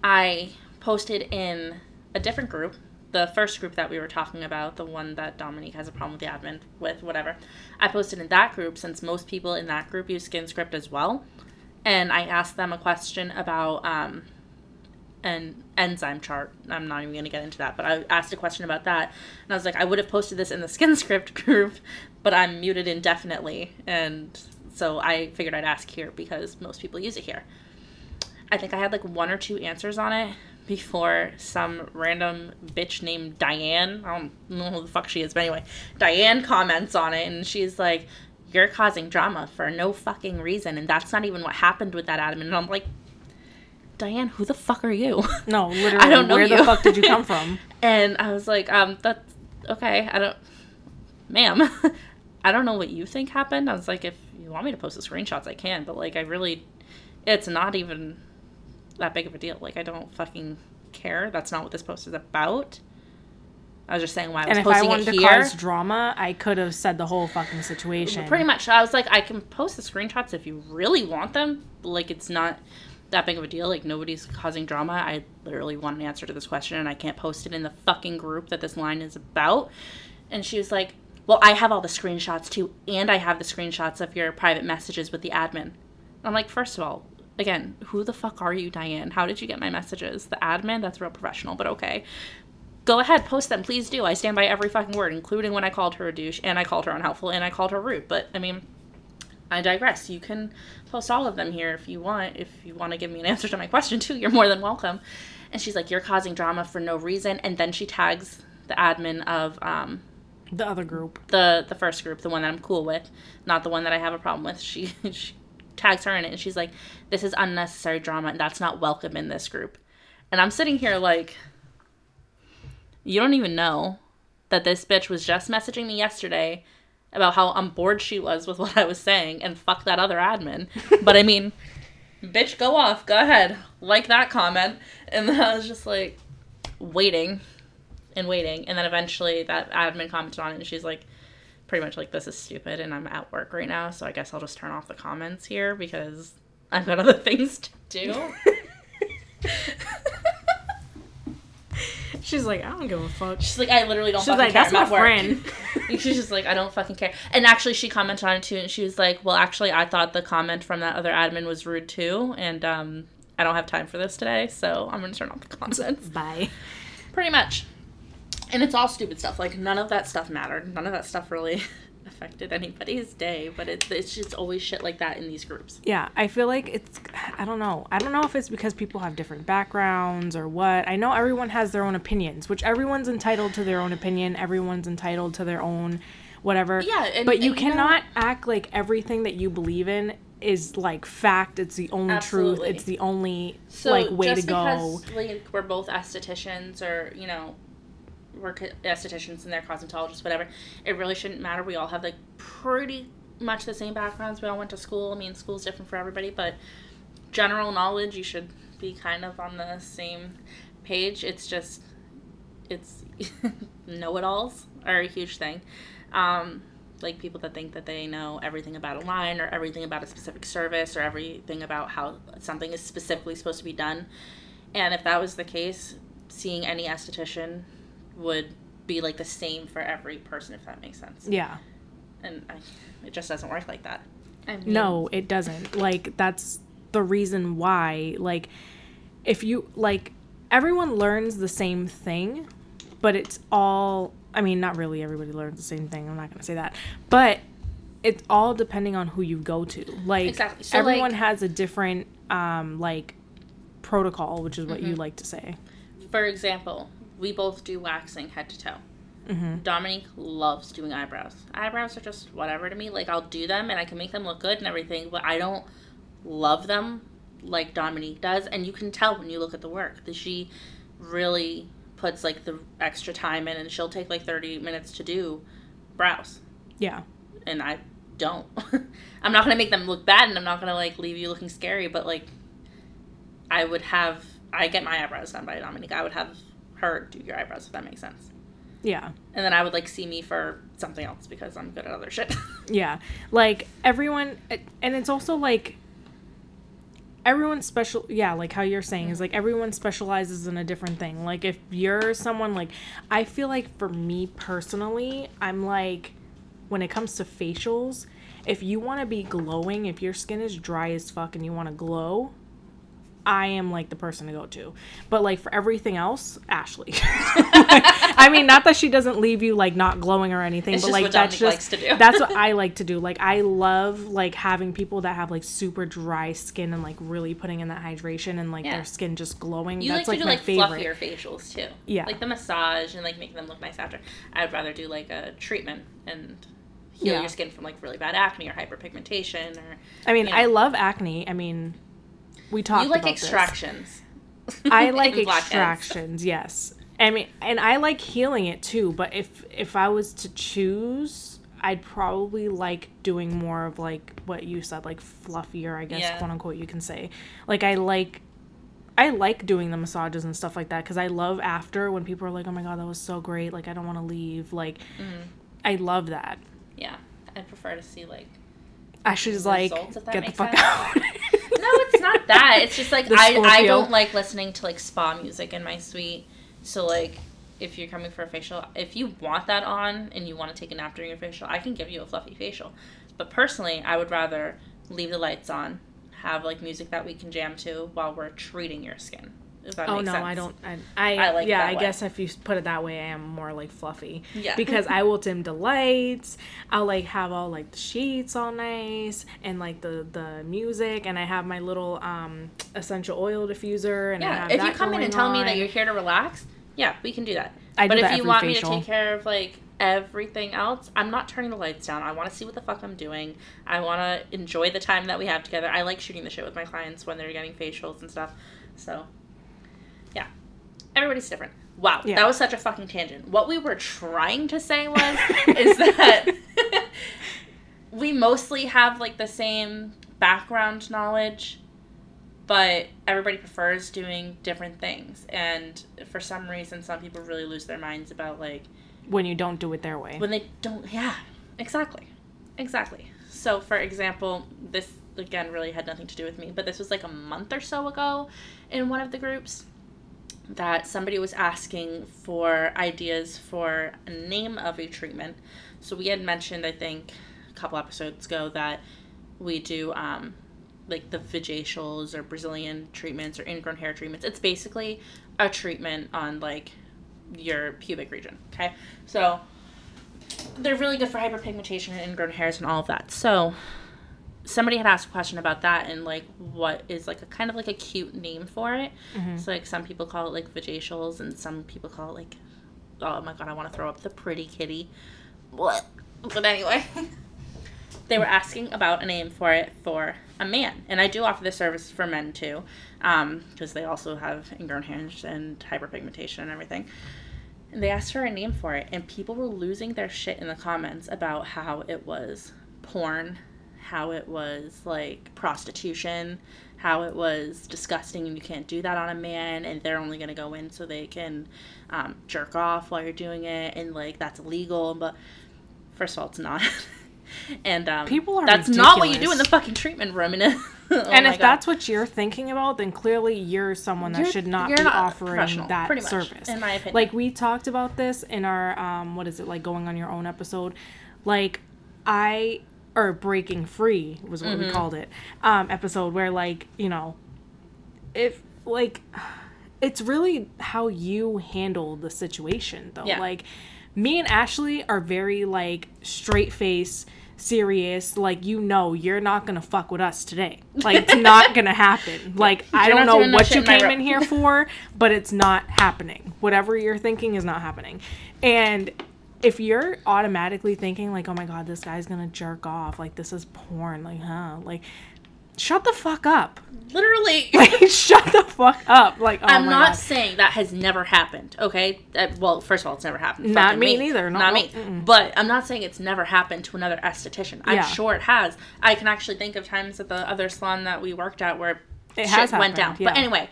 I posted in a different group, the first group that we were talking about, the one that Dominique has a problem with the admin with, whatever. I posted in that group since most people in that group use SkinScript as well. And I asked them a question about um, an enzyme chart. I'm not even going to get into that, but I asked a question about that. And I was like, I would have posted this in the SkinScript group, but I'm muted indefinitely. And so I figured I'd ask here because most people use it here. I think I had like one or two answers on it, before some random bitch named Diane, I don't know who the fuck she is, but anyway, Diane comments on it and she's like, You're causing drama for no fucking reason. And that's not even what happened with that Adam. And I'm like, Diane, who the fuck are you? No, literally. I don't know Where you. the fuck did you come from? and I was like, um, that's okay. I don't, ma'am, I don't know what you think happened. I was like, if you want me to post the screenshots, I can, but like, I really, it's not even that big of a deal. Like, I don't fucking care. That's not what this post is about. I was just saying why I was And if I wanted to here. cause drama, I could have said the whole fucking situation. Pretty much. I was like, I can post the screenshots if you really want them. Like, it's not that big of a deal. Like, nobody's causing drama. I literally want an answer to this question, and I can't post it in the fucking group that this line is about. And she was like, Well, I have all the screenshots too, and I have the screenshots of your private messages with the admin. I'm like, First of all, again, who the fuck are you, Diane? How did you get my messages? The admin? That's real professional, but okay. Go ahead, post them, please do. I stand by every fucking word, including when I called her a douche, and I called her unhelpful, and I called her rude. But I mean, I digress. You can post all of them here if you want. If you want to give me an answer to my question too, you're more than welcome. And she's like, "You're causing drama for no reason." And then she tags the admin of um, The other group. the the first group, the one that I'm cool with, not the one that I have a problem with. She she tags her in it, and she's like, "This is unnecessary drama, and that's not welcome in this group." And I'm sitting here like, you don't even know that this bitch was just messaging me yesterday about how on board she was with what I was saying, and fuck that other admin. but I mean, bitch, go off, go ahead, like that comment, and then I was just like, waiting and waiting and then eventually that admin commented on it and she's like pretty much like this is stupid and i'm at work right now so i guess i'll just turn off the comments here because i've got other things to do She's like, I don't give a fuck. she's like i literally don't She's fucking like, care that's I'm my friend. She's just like i don't fucking care and actually she commented on it too and she was like well actually i thought the comment from that other admin was rude too and um i don't have time for this today so i'm gonna turn off the comments Bye. pretty much and it's all stupid stuff like none of that stuff mattered none of that stuff really affected anybody's day but it, it's just always shit like that in these groups Yeah, I feel like it's I don't know. I don't know if it's because people have different backgrounds or what. I know everyone has their own opinions, which everyone's entitled to their own opinion. Everyone's entitled to their own whatever. Yeah, and- but you and you know- cannot act like everything that you believe in is like fact. It's the only Absolutely. truth. It's the only so like way to go. because like we're both estheticians or you know we're estheticians and they're cosmetologists whatever it really shouldn't matter. We all have like pretty much the same backgrounds. We all went to school. I mean school's different for everybody but general knowledge you should be kind of on the same page. It's just it's know-it-alls are a huge thing. Um, like people that think that they know everything about a line or everything about a specific service or everything about how something is specifically supposed to be done. And if that was the case seeing any esthetician would be like the same for every person if that makes sense Yeah. and I, it just doesn't work like that I mean, No, it doesn't. Like that's the reason why like if you like everyone learns the same thing, but it's all I mean, not really everybody learns the same thing. I'm not going to say that. But it's all depending on who you go to. Like Exactly. So, everyone like- has a different um like protocol, which is what Mm-hmm. you like to say. for example we both do waxing head to toe mm-hmm. Dominique loves doing eyebrows. Eyebrows are just whatever to me. Like I'll do them and I can make them look good and everything, but I don't love them like Dominique does. And you can tell when you look at the work that she really puts like the extra time in, and she'll take like thirty minutes to do brows, Yeah. and I don't. I'm not gonna make them look bad, and I'm not gonna like leave you looking scary, but like I would have. I get my eyebrows done by Dominique. I would have her do your eyebrows if that makes sense Yeah. and then I would like see me for something else because I'm good at other shit. Yeah. Like everyone and it's also like everyone special yeah, like how you're saying is like everyone specializes in a different thing. Like if you're someone like I feel like for me personally, I'm like when it comes to facials, if you want to be glowing, if your skin is dry as fuck and you want to glow, I am like the person to go to. But like for everything else, Ashley. I mean, not that she doesn't leave you like not glowing or anything, It's but like that's just likes to do. that's what I like to do. Like I love like having people that have like super dry skin and like really putting in that hydration and like Yeah. their skin just glowing. You that's like like, to do like favorite. fluffier facials too. Yeah. Like the massage and like making them look nice after. I'd rather do like a treatment and heal Yeah. your skin from like really bad acne or hyperpigmentation or I mean, you know. I love acne. I mean, we talked you like about this. extractions. I like extractions, yes. I mean, and I like healing it too. But if if I was to choose, I'd probably like doing more of like what you said, like fluffier, I guess, Yeah. quote unquote, you can say. Like I like. I like doing the massages and stuff like that because I love after when people are like, "Oh my god, that was so great!" Like I don't want to leave. Like, Mm-hmm. I love that. Yeah. I'd prefer to see like Ashley's like, Results, if "Get the fuck sense. out." No, it's not that. It's just like I, I don't like listening to like spa music in my suite. So like if you're coming for a facial, if you want that on and you want to take a nap during your facial, I can give you a fluffy facial. But personally, I would rather leave the lights on, have like music that we can jam to while we're treating your skin. Oh no, sense. I don't. I, I, I like yeah. that I way. guess if you put it that way, I am more like fluffy. Yeah. Because I will dim the lights. I'll like have all like the sheets all nice and like the the music, and I have my little um essential oil diffuser. And I Yeah, if you come in and tell me that you're here to relax, yeah, we can do that. I but do if that you want me to take care of like everything else, I'm not turning the lights down. I want to see what the fuck I'm doing. I want to enjoy the time that we have together. I like shooting the shit with my clients when they're getting facials and stuff. So, everybody's different. Wow, Yeah. that was such a fucking tangent. What we were trying to say was is that we mostly have like the same background knowledge but everybody prefers doing different things and for some reason some people really lose their minds about like when you don't do it their way. when they don't yeah exactly exactly so for example this again really had nothing to do with me but this was like a month or so ago in one of the groups that somebody was asking for ideas for a name of a treatment. So we had mentioned i think a couple episodes ago that we do um, like the vajacials or brazilian treatments or ingrown hair treatments. It's basically a treatment on like your pubic region okay? So they're really good for hyperpigmentation and ingrown hairs and all of that. So somebody had asked a question about that and like what is like a kind of like a cute name for it. Mm-hmm. So like some people call it like vajacials and some people call it like oh my god, I want to throw up the pretty kitty. What? But anyway, they were asking about a name for it for a man, and I do offer this service for men too, um, because they also have ingrown hairs and hyperpigmentation and everything. And they asked for a name for it, and people were losing their shit in the comments about how it was porn, how it was like prostitution, how it was disgusting and you can't do that on a man, and they're only gonna go in so they can um, jerk off while you're doing it, and like that's illegal. But first of all, it's not. and um, People are that's not what you do in the fucking treatment room. And, oh and if God. that's what you're thinking about, then clearly you're someone that You're- should not be not offering that much, service. in my opinion. Like we talked about this in our um what is it like going on your own episode. Like I or breaking free was what Mm-hmm. we called it. Um episode where like, you know, if like it's really how you handle the situation though. Yeah. Like me and Ashley are very like straight face serious like you know you're not gonna fuck with us today like it's not gonna happen like i don't know what you came in here for but it's not happening whatever you're thinking is not happening and if you're automatically thinking like oh my god this guy's gonna jerk off like this is porn like huh like shut the fuck up literally. like shut the fuck up like oh I'm not God. saying that has never happened. Okay, uh, well, first of all, it's never happened. Not Fucking me neither. No, not me. mm-mm. But I'm not saying it's never happened to another esthetician. I'm Yeah. sure it has. I can actually think of times at the other salon that we worked at where It shit has went down. happened, But anyway,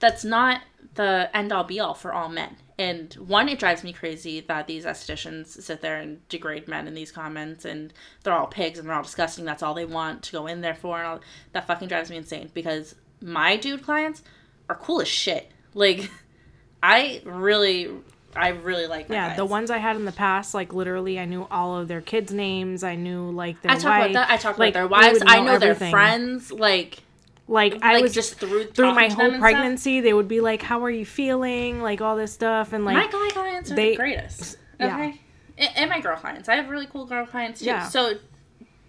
that's not the end all be all for all men. And one, it drives me crazy that these estheticians sit there and degrade men in these comments, and they're all pigs and they're all disgusting. That's all they want to go in there for, and all that fucking drives me insane. Because my dude clients are cool as shit. Like, I really, I really like. My yeah the ones i had in the past like literally i knew all of their kids names i knew like their I talk wife, about that. I talk like, about their wives. would I know their friends. Like, Like, I was just through through my talking to them whole and stuff? pregnancy, they would be like, "How are you feeling?" Like all this stuff, and like my guy clients are they- the greatest. yeah. Okay. And, and my girl clients. I have really cool girl clients too. Yeah. So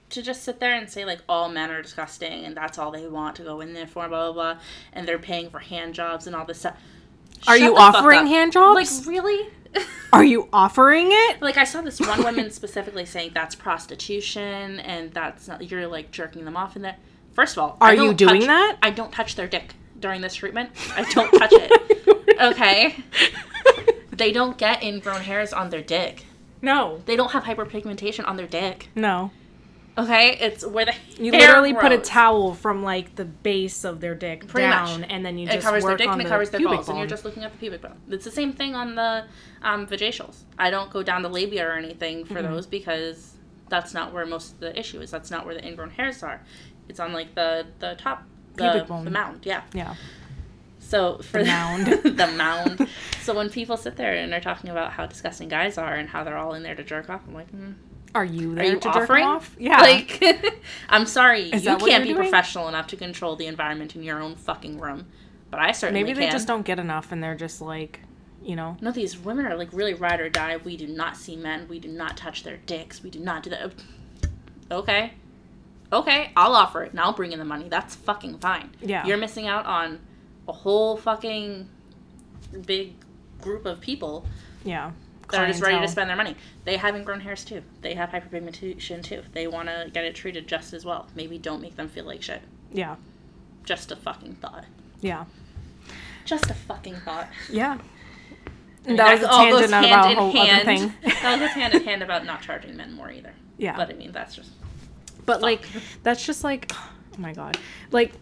to just sit there and say like all men are disgusting and that's all they want to go in there for, blah blah blah, and they're paying for hand jobs and all this stuff. Are Shut you offering hand jobs? Like really? are you offering it? like I saw this one woman specifically saying that's prostitution and that's not, you're like jerking them off in there. First of all, Are you doing touch- that? I don't touch their dick during this treatment. I don't touch it. Okay. They don't get ingrown hairs on their dick. No, They don't have hyperpigmentation on their dick. no. Okay, it's where the You literally put a towel from like the base of their dick Pretty down, much. and then you It just covers their dick on and it the covers their pubic bone. and you're just looking at the pubic bone. It's the same thing on the um, vajacials. I don't go down the labia or anything for Mm-hmm. those because that's not where most of the issue is. That's not where the ingrown hairs are. It's on like the the top, the, the mound. Yeah. yeah. So for The mound. the mound. So when people sit there and they're talking about how disgusting guys are and how they're all in there to jerk off, I'm like, mm, Are you are there you to jerk off? Yeah. Like, I'm sorry, Is you can't be doing? professional enough to control the environment in your own fucking room, but I certainly Maybe they can. just don't get enough, and they're just like, you know, No, these women are like really ride or die. We do not see men. We do not touch their dicks. We do not do that. Okay. Okay, I'll offer it and I'll bring in the money. That's fucking fine. Yeah. You're missing out on a whole fucking big group of people yeah. that are just ready to spend their money. They have ingrown hairs too. They have hyperpigmentation too. They want to get it treated just as well. Maybe don't make them feel like shit. Yeah. Just a fucking thought. Yeah. Just a fucking thought. Yeah. I mean, that was a tangent hand about a in whole other hand. thing. that goes hand in hand about not charging men more either. Yeah. But I mean, that's just But like that's just like oh my god. Like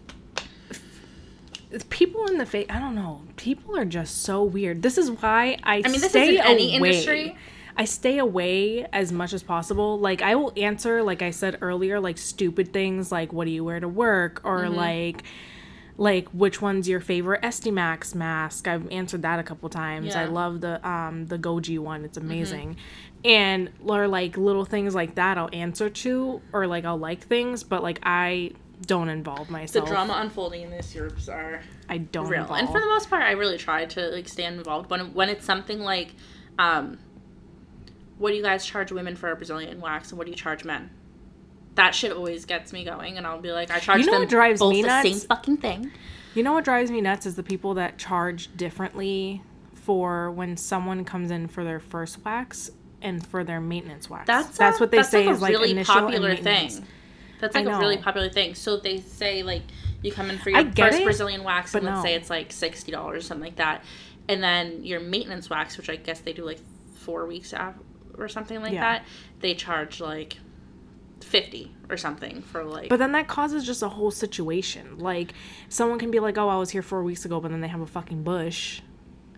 people in the face I don't know. People are just so weird. This is why I I mean, this stay is in any away. industry. I stay away as much as possible. Like I will answer like I said earlier like stupid things like what do you wear to work or Mm-hmm. like like which one's your favorite Esthemax mask? I've answered that a couple times. I Yeah. Mm-hmm. love the um the Goji one. It's amazing. And or like little things like that I'll answer to or like I'll like things, but like I don't involve myself. the drama unfolding in these groups are I don't real. involve. And for the most part, I really try to like stay involved. When when it's something like, um, what do you guys charge women for a Brazilian wax, and what do you charge men? That shit always gets me going, and I'll be like, I charge know them what drives both me the nuts? same fucking thing. You know what drives me nuts is the people that charge differently for when someone comes in for their first wax and for their maintenance wax. That's that's a- what they that's say like a is like really initial popular thing. That's like a really popular thing. So they say like you come in for your first it, Brazilian wax, and let's no. say it's like sixty dollars, or something like that, and then your maintenance wax, which I guess they do like four weeks af or something like Yeah. that, they charge like fifty or something for like. But then that causes just a whole situation. Like someone can be like, "Oh, I was here four weeks ago," but then they have a fucking bush,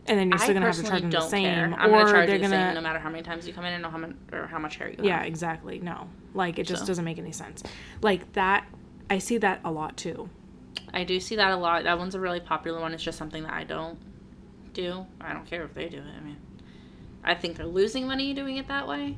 and then you're still I gonna have to charge them the same, care. I'm or gonna charge they're you the gonna same no matter how many times you come in and know how much or how much hair you have. Yeah, exactly. No. Like it just So. doesn't make any sense. Like that I see that a lot too. I do see that a lot. That one's a really popular one. It's just something that I don't do. I don't care if they do it. I mean, I think they're losing money doing it that way.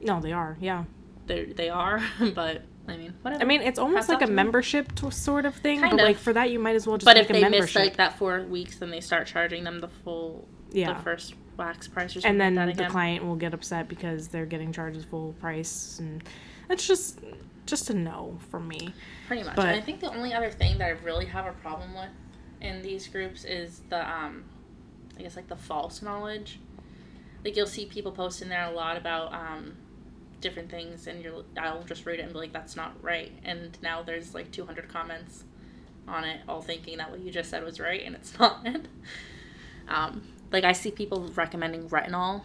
No, they are. Yeah. They they are, but I mean, whatever. I mean, it's almost Hats like a membership to sort of thing, Kind but of. like for that you might as well just but make if a they miss membership. like that four weeks, then they start charging them the full, Yeah. the first wax price or something. and then like the client will get upset because they're getting charged full price and it's just just a no for me. Pretty much. But- and I think the only other thing that I really have a problem with in these groups is the um I guess like the false knowledge. Like you'll see people posting there a lot about um different things and you're I'll just read it and be like that's not right. And now there's like 200 comments on it all thinking that what you just said was right and it's not. um like I see people recommending retinol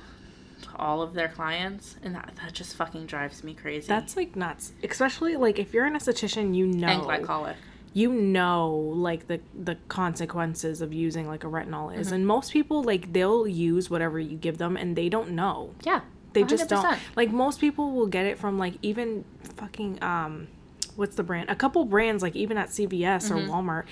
to all of their clients and that that just fucking drives me crazy. That's like nuts. Especially like if you're an esthetician, you know and glycolic. you know like the the consequences of using like a retinol is Mm-hmm. and most people like they'll use whatever you give them and they don't know Yeah. They just don't like most people will get it from like even fucking um what's the brand a couple brands like even at cvs or walmart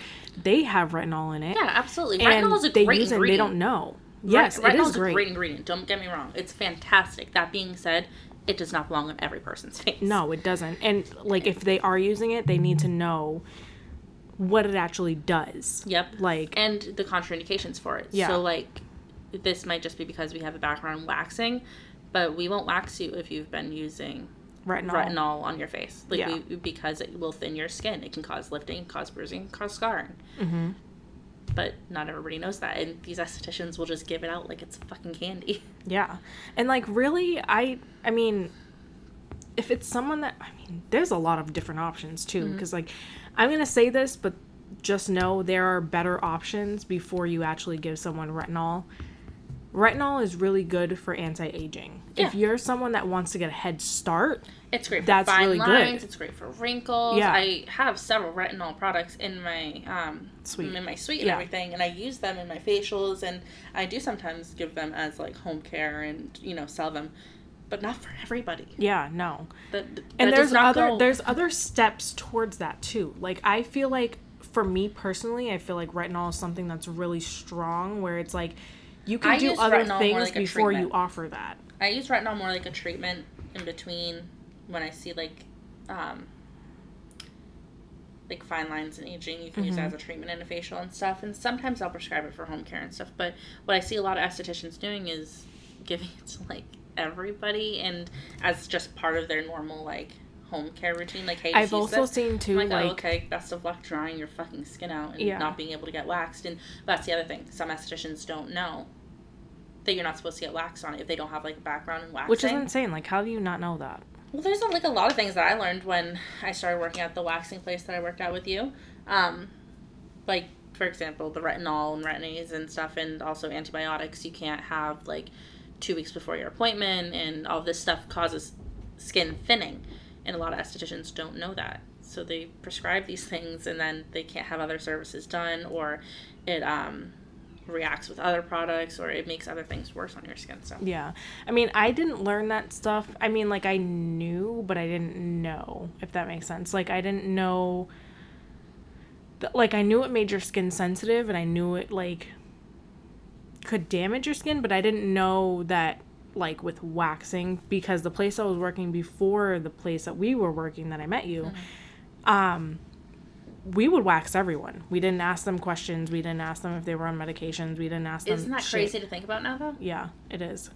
they have retinol in it Mm-hmm. Yeah, absolutely. and Retinol is a they great use it ingredient. they don't know yes Ret- it retinol is a great, great ingredient. Don't get me wrong; it's fantastic. That being said, it does not belong on every person's face. no it doesn't and like if they are using it they need to know what it actually does. Yep. Like and the contraindications for it. Yeah. So like this might just be because we have a background in waxing, but we won't wax you if you've been using retinol. retinol on your face. Like Yeah. we, because it will thin your skin. It can cause lifting, cause bruising, cause scarring. hmm But not everybody knows that, and these estheticians will just give it out like it's fucking candy. Yeah. And like really I I mean if it's someone that I mean there's a lot of different options too Mm-hmm. because like I'm going to say this but just know there are better options before you actually give someone retinol. Retinol is really good for anti-aging. If you're someone that wants to get a head start, It's great for That's fine really good. lines. It's great for wrinkles. Yeah. I have several retinol products in my um Suite. in my suite and Yeah. everything, and I use them in my facials, and I do sometimes give them as like home care and you know sell them, but not for everybody. yeah, no. That, that and there's other go- there's other steps towards that too like i feel like for me personally i feel like retinol is something that's really strong where it's like you can I do other things like before you offer that I use retinol more like a treatment in between when I see like um like fine lines and aging. You can use it Mm-hmm. as a treatment in a facial and stuff. And sometimes I'll prescribe it for home care and stuff. But what I see a lot of estheticians doing is giving it to like everybody and as just part of their normal like home care routine. Like, hey, i've also this. seen too I'm like, like, oh, okay, best of luck drying your fucking skin out and Yeah. not being able to get waxed. And that's the other thing. Some estheticians don't know that you're not supposed to get waxed on it if they don't have like a background in waxing. which is insane like how do you not know that Well, there's like a lot of things that I learned when I started working at the waxing place that I worked at with you. Um, like, for example, the retinol and retinase and stuff, and also antibiotics. You can't have like two weeks before your appointment, and all this stuff causes skin thinning. And a lot of estheticians don't know that. So they prescribe these things, and then they can't have other services done, or it um, reacts with other products, or it makes other things worse on your skin. So yeah i mean i didn't learn that stuff i mean like i knew but i didn't know if that makes sense like i didn't know th- like i knew it made your skin sensitive and i knew it like could damage your skin but i didn't know that like with waxing because the place i was working before the place that we were working that i met you um we would wax everyone we didn't ask them questions we didn't ask them if they were on medications we didn't ask them isn't that shit. crazy to think about now, though? Yeah, it is.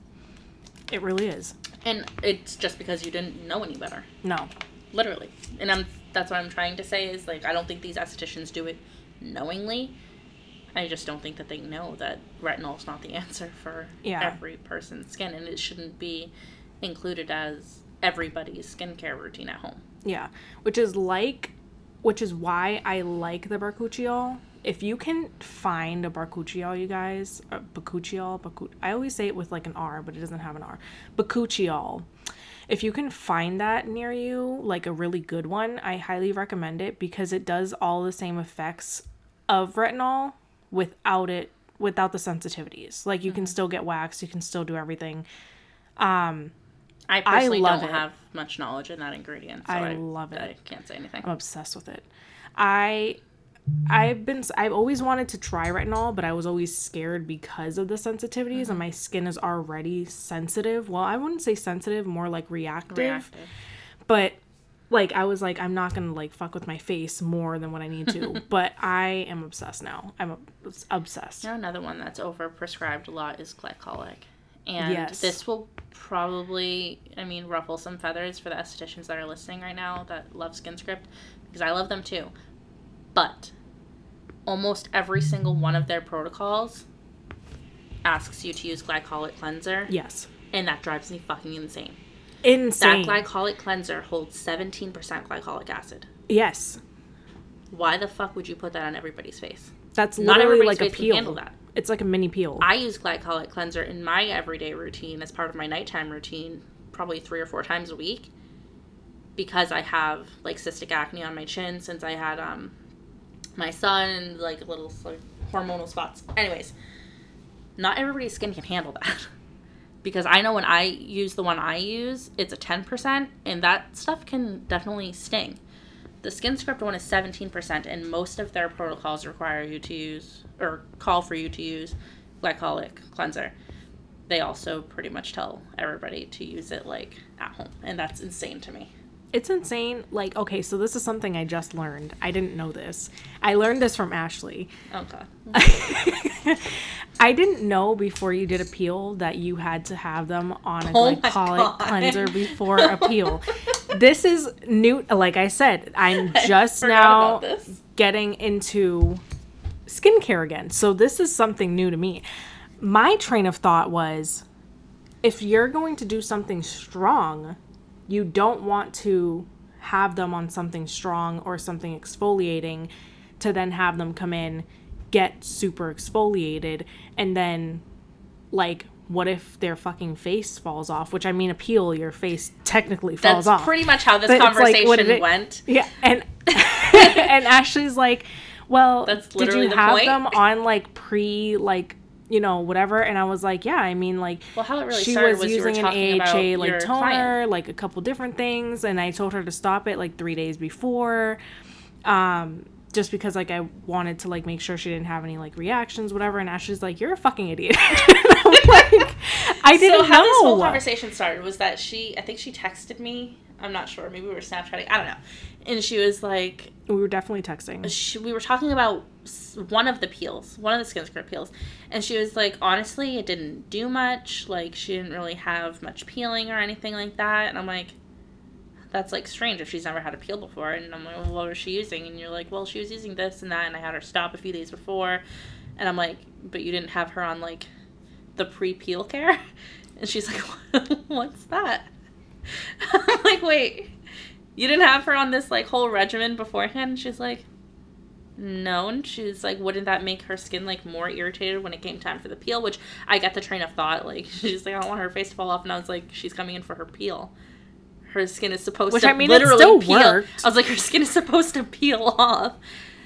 It really is. And it's just because you didn't know any better, No. literally. And I'm that's what I'm trying to say is like I don't think these estheticians do it knowingly. I just don't think that they know that retinol is not the answer for Yeah. every person's skin, and it shouldn't be included as everybody's skincare routine at home. Yeah. Which is like which is why I like the Barcucciol. If you can find a Barcucciol, you guys, uh, Bakuchiol, Bacu- I always say it with like an R, but it doesn't have an R. Bakuchiol. If you can find that near you, like a really good one, I highly recommend it because it does all the same effects of retinol without it without the sensitivities. Like you can still get waxed, you can still do everything. Um I personally love don't it. have much knowledge in that ingredient, so I I, love it. I can't say anything. I'm obsessed with it. I I've been I've always wanted to try retinol, but I was always scared because of the sensitivities Mm-hmm. and my skin is already sensitive. Well, I wouldn't say sensitive, more like reactive. Reactive. But like I was like I'm not to like fuck with my face more than what I need to, but I am obsessed now. I'm obsessed. You know, another one that's overprescribed a lot is glycolic. And Yes. this will probably, I mean, ruffle some feathers for the estheticians that are listening right now that love SkinScript, because I love them too. But almost every single one of their protocols asks you to use glycolic cleanser, Yes. and that drives me fucking insane. Insane. That glycolic cleanser holds 17% glycolic acid. yes. Why the fuck would you put that on everybody's face? That's Not literally everybody's like a face can peel. handle that. It's like a mini peel. I use glycolic cleanser in my everyday routine as part of my nighttime routine, probably three or four times a week, because I have like cystic acne on my chin since I had um my son like little like, hormonal spots. Anyways, not everybody's skin can handle that. because I know when I use the one I use, it's a 10%, and that stuff can definitely sting. The SkinScript one is 17%, and most of their protocols require you to use, or call for you to use, glycolic cleanser. They also pretty much tell everybody to use it like at home, and that's insane to me. It's insane. Like, okay, so this is something I just learned. I didn't know this. I learned this from Ashley. Okay. I didn't know before you did a peel that you had to have them on a Oh glycolic cleanser before a peel. this is new. Like I said, I'm just now getting into skincare again. So this is something new to me. My train of thought was if you're going to do something strong, you don't want to have them on something strong or something exfoliating to then have them come in, get super exfoliated, and then, like, what if their fucking face falls off? Which I mean, a peel, your face technically falls That's off. That's pretty much how this But it's like, conversation it- went. Yeah, and and Ashley's like, "Well, That's did you the have point. them on like pre like you know whatever?" And I was like, "Yeah, I mean like Well, how it really she was, was using an AHA like toner, client. like a couple different things, and I told her to stop it like three days before." Um, just because like I wanted to like make sure she didn't have any like reactions, whatever. And Ashley's like, "You're a fucking idiot." Like, I didn't so how this whole conversation started was that she, I think she texted me. I'm not sure. Maybe we were Snapchatting. I don't know. And she was like, we were definitely texting. she, we were talking about one of the peels, one of the SkinScript peels, and she was like, honestly, it didn't do much. Like, she didn't really have much peeling or anything like that. And I'm like, that's like strange if she's never had a peel before. And I'm like, well, what was she using? And you're like, well, she was using this and that, and I had her stop a few days before. And I'm like, but you didn't have her on like the pre peel care? And she's like, what's that? I'm like, wait, you didn't have her on this like whole regimen beforehand? And she's like, no. And she's like, wouldn't that make her skin like more irritated when it came time for the peel? Which I got the train of thought. Like, she's like, I don't want her face to fall off. And I was like, she's coming in for her peel. Her skin is supposed Which, to I mean, it literally still peel. worked. I was like, her skin is supposed to peel off.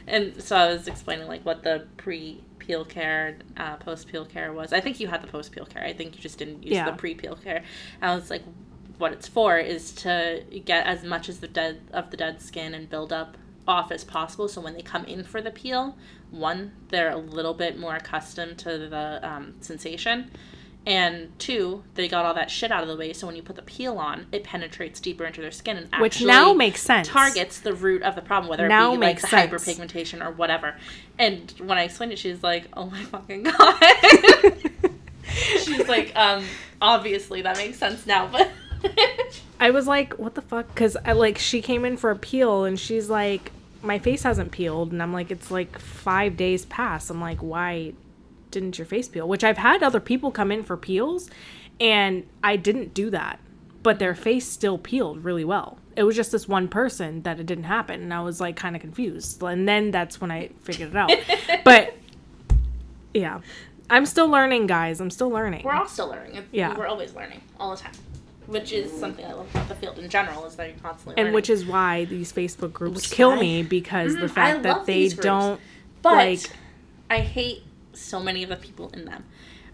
And so I was explaining like what the pre peel care, uh, post peel care was. I think you had the post peel care. I think you just didn't use Yeah. the pre peel care. And I was like, what it's for is to get as much as the dead of the dead skin and build up off as possible. So when they come in for the peel, one, they're a little bit more accustomed to the um, sensation. And two, they got all that shit out of the way. So when you put the peel on, it penetrates deeper into their skin and actually Which now makes sense. targets the root of the problem, whether Now it be like the hyperpigmentation or whatever. And when I explained it, she's like, "Oh my fucking god." She's like, um, obviously that makes sense now, but I was like, what the fuck? Because I like she came in for a peel and she's like, my face hasn't peeled, and I'm like, it's like five days past. I'm like, why didn't your face peel? Which I've had other people come in for peels, and I didn't do that, but their face still peeled really well. It was just this one person that it didn't happen, and I was like kind of confused. And then that's when I figured it out. but yeah, I'm still learning, guys. I'm still learning. we're all still learning. Yeah. we're always learning all the time, which is something I love about the field in general is that you're constantly and learning. which is why these Facebook groups Which kill why- me because the Mhm, fact I that they don't but like I hate so many of the people in them.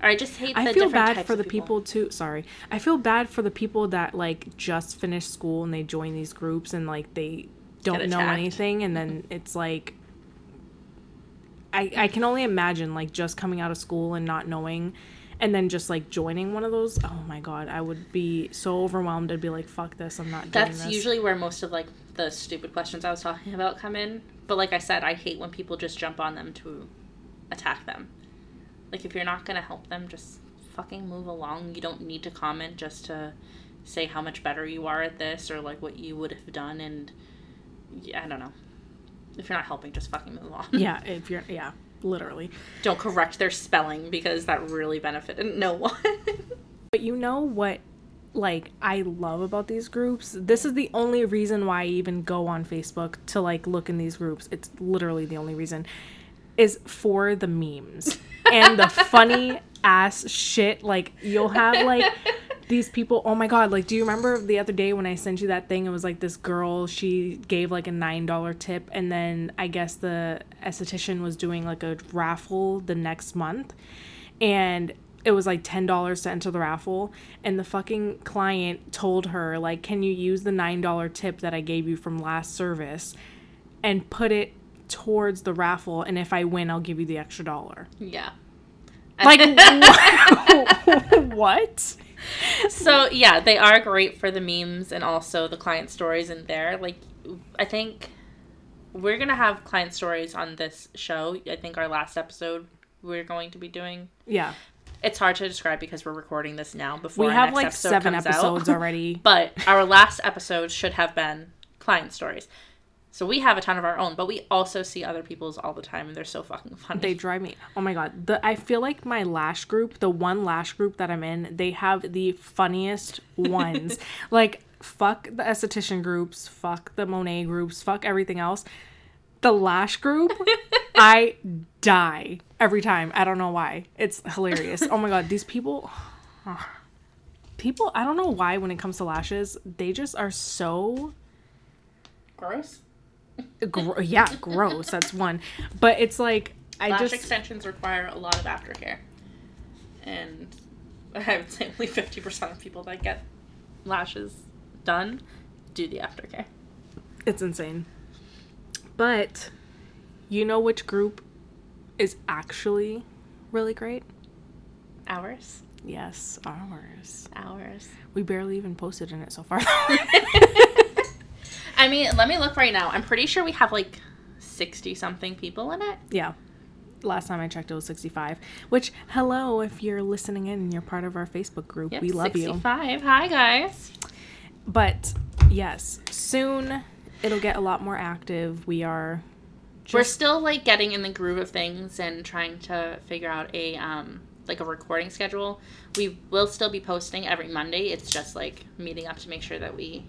Or I just hate. The I feel bad types for the people. too. Sorry, I feel bad for the people that like just finished school and they join these groups and like they don't know anything, and then it's like. I, I can only imagine like just coming out of school and not knowing and then just like joining one of those oh my god i would be so overwhelmed i'd be like fuck this i'm not doing That's this usually where most of like the stupid questions I was talking about come in. But like I said, I hate when people just jump on them to attack them. Like if you're not gonna help them, just fucking move along. You don't need to comment just to say how much better you are at this or like what you would have done. And yeah, I don't know. If you're not helping, just fucking move on. yeah if you're yeah literally don't correct their spelling because that really benefited no one. But you know what like I love about these groups? This is the only reason why I even go on Facebook to like look in these groups. It's literally the only reason is for the memes and the funny ass shit like you'll have like these people oh my god like do you remember the other day when i sent you that thing? It was like this girl she gave like a nine dollar tip and then i guess the esthetician was doing like a raffle the next month and it was like $10 to enter the raffle and the fucking client told her like can you use the $9 tip that i gave you from last service and put it towards the raffle and if i win i'll give you the extra dollar? Yeah. like what so yeah, they are great for the memes and also the client stories in there. Like, I think we're gonna have client stories on this show. I think our last episode we're going to be doing. Yeah. It's hard to describe because we're recording this now before We have like episode seven episodes out. already. but our last episode should have been client stories. So we have a ton of our own, but we also see other people's all the time, and they're so fucking funny. They drive me. Oh my god. The I feel like my lash group, the one lash group that I'm in, they have the funniest ones. like fuck the esthetician groups, fuck the Monat groups, fuck everything else. The lash group, I die every time. I don't know why. It's hilarious. Oh my god, these people people, I don't know why when it comes to lashes, they just are so Gross. Gro- yeah, gross. That's one. But it's like I Lash just extensions require a lot of aftercare, and I would say only fifty percent of people that get lashes done do the aftercare. It's insane. But you know which group is actually really great? Hours, Yes, ours. hours. We barely even posted in it so far. I mean, let me look right now. I'm pretty sure we have like sixty something people in it. yeah. Last time I checked, it was 65. Which, hello, if you're listening in and you're part of our Facebook group, Yep, we love you. Sixty-five. Hi guys. But yes, soon it'll get a lot more active. We are. We're still like getting in the groove of things and trying to figure out a um like a recording schedule. We will still be posting every Monday. It's just like meeting up to make sure that we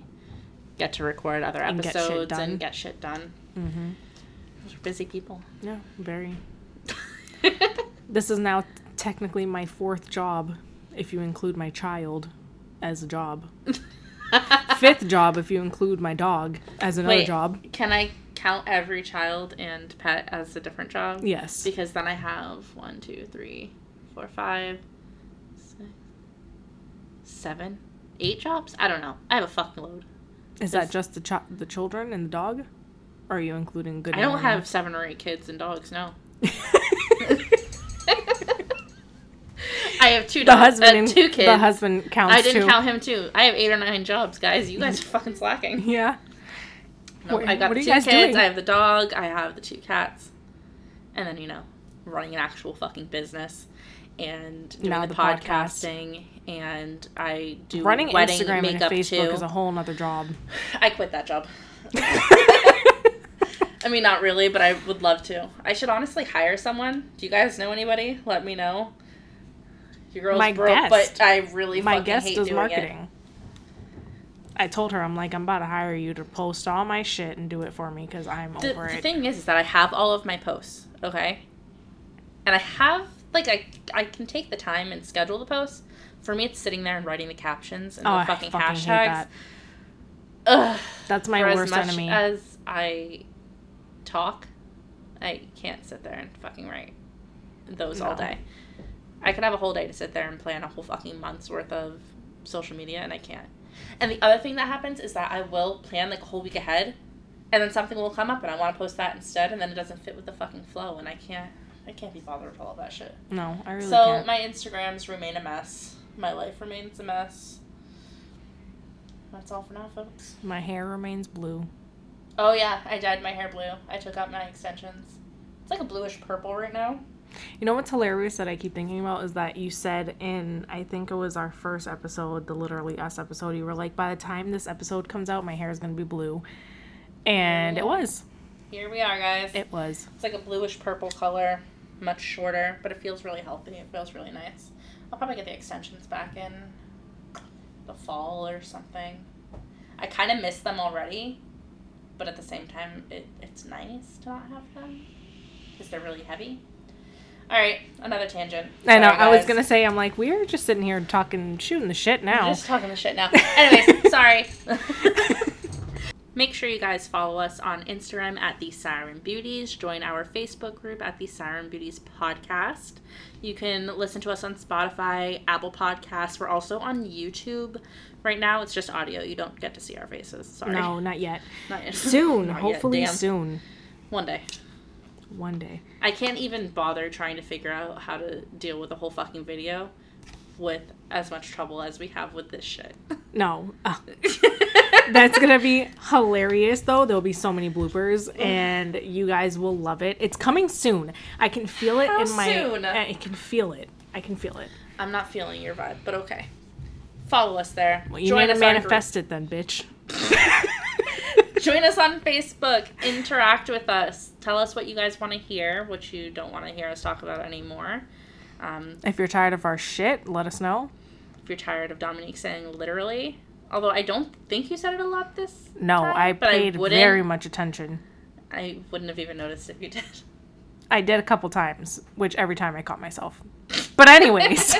get to record other And get episodes done. and get shit done. Mm-hmm. We're busy people. Yeah, very. This is now technically my fourth job, if you include my child as a job. Fifth job, if you include my dog as another Wait. job. Can I count every child and pet as a different job? Yes. Because then I have one, two, three, four, five, six, seven, eight jobs. I don't know. I have a fucking load. Is that just the chi- the children and the dog? Or are you including good? I don't have seven or eight kids and dogs. No. I have two the dogs. husband uh, and two kids. The husband counts I didn't too. count him too. I have eight or nine jobs, guys. You guys are fucking slacking. Yeah. No, What- I got the two kids. doing? I have the dog. I have the two cats, and then you know, running an actual fucking business and doing Now the, the podcast. And I do Running wedding Instagram and Facebook too. is a whole nother job. I quit that job. I mean, not really, but I would love to. I should honestly hire someone. Do you guys know anybody? Let me know. Your girl's My broke, guest. but I really my fucking guest hate does doing marketing. I told her I'm like I'm about to hire you to post all my shit and do it for me because I'm. The, over the it. The thing is, is that I have all of my posts, okay, and I have like I I can take the time and schedule the posts. For me, it's sitting there and writing the captions and oh, the I fucking, fucking hate hashtags. that. Ugh. That's my for worst as much enemy. as I talk, I can't sit there and fucking write those all day. I could have a whole day to sit there and plan a whole fucking month's worth of social media, and I can't. And the other thing that happens is that I will plan like a whole week ahead, and then something will come up, and I want to post that instead, and then it doesn't fit with the fucking flow, and I can't. I can't be bothered with all of that shit. no, I really so can't. my Instagrams remain a mess. My life remains a mess. That's all for now, folks. my hair remains blue. Oh yeah, I dyed my hair blue. I took out my extensions. It's like a bluish purple right now. You know what's hilarious that I keep thinking about is that you said in I think it was our first episode, the literally us episode, you were like, by the time this episode comes out, my hair is gonna be blue, and it was. Here we are, guys. It was. It's like a bluish purple color, much shorter, but it feels really healthy. It feels really nice. I'll probably get the extensions back in the fall or something. I kind of miss them already, but at the same time, it, it's nice to not have them because they're really heavy. All right, another tangent. I know. Sorry, I was gonna say, I'm like, we're just sitting here talking, shooting the shit now. just talking the shit now. Anyways, sorry. Make sure you guys follow us on Instagram at the Siren Beauties. Join our Facebook group at the Siren Beauties Podcast. You can listen to us on Spotify, Apple Podcasts. We're also on YouTube. Right now, it's just audio. You don't get to see our faces. Sorry. No, not yet. Not yet. Soon, Not hopefully damn. soon. One day. One day. I can't even bother trying to figure out how to deal with the whole fucking video. with as much trouble as we have with this shit. No. that's to be hilarious, though. There'll be so many bloopers, and you guys will love it. It's coming soon. I can feel it How in my. soon? I can feel it. I can feel it. I'm not feeling your vibe, but okay. Follow us there. Well, you Join need to manifest it then, bitch. Join us on Facebook. Interact with us. Tell us what you guys want to hear, what you don't want to hear us talk about anymore. Um, If you're tired of our shit, let us know. if you're tired of Dominique saying literally, although I don't think you said it a lot this. No, time, I paid wouldn't- very much attention. I wouldn't have even noticed if you did. I did a couple times, which every time I caught myself. But, anyways,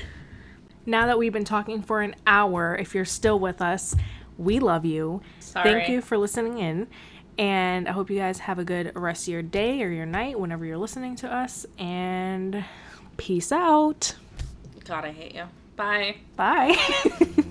now that we've been talking for an hour, if you're still with us, we love you. Sorry. Thank you for listening in. And I hope you guys have a good rest of your day or your night whenever you're listening to us. And peace out. God, I hate you. Bye. Bye.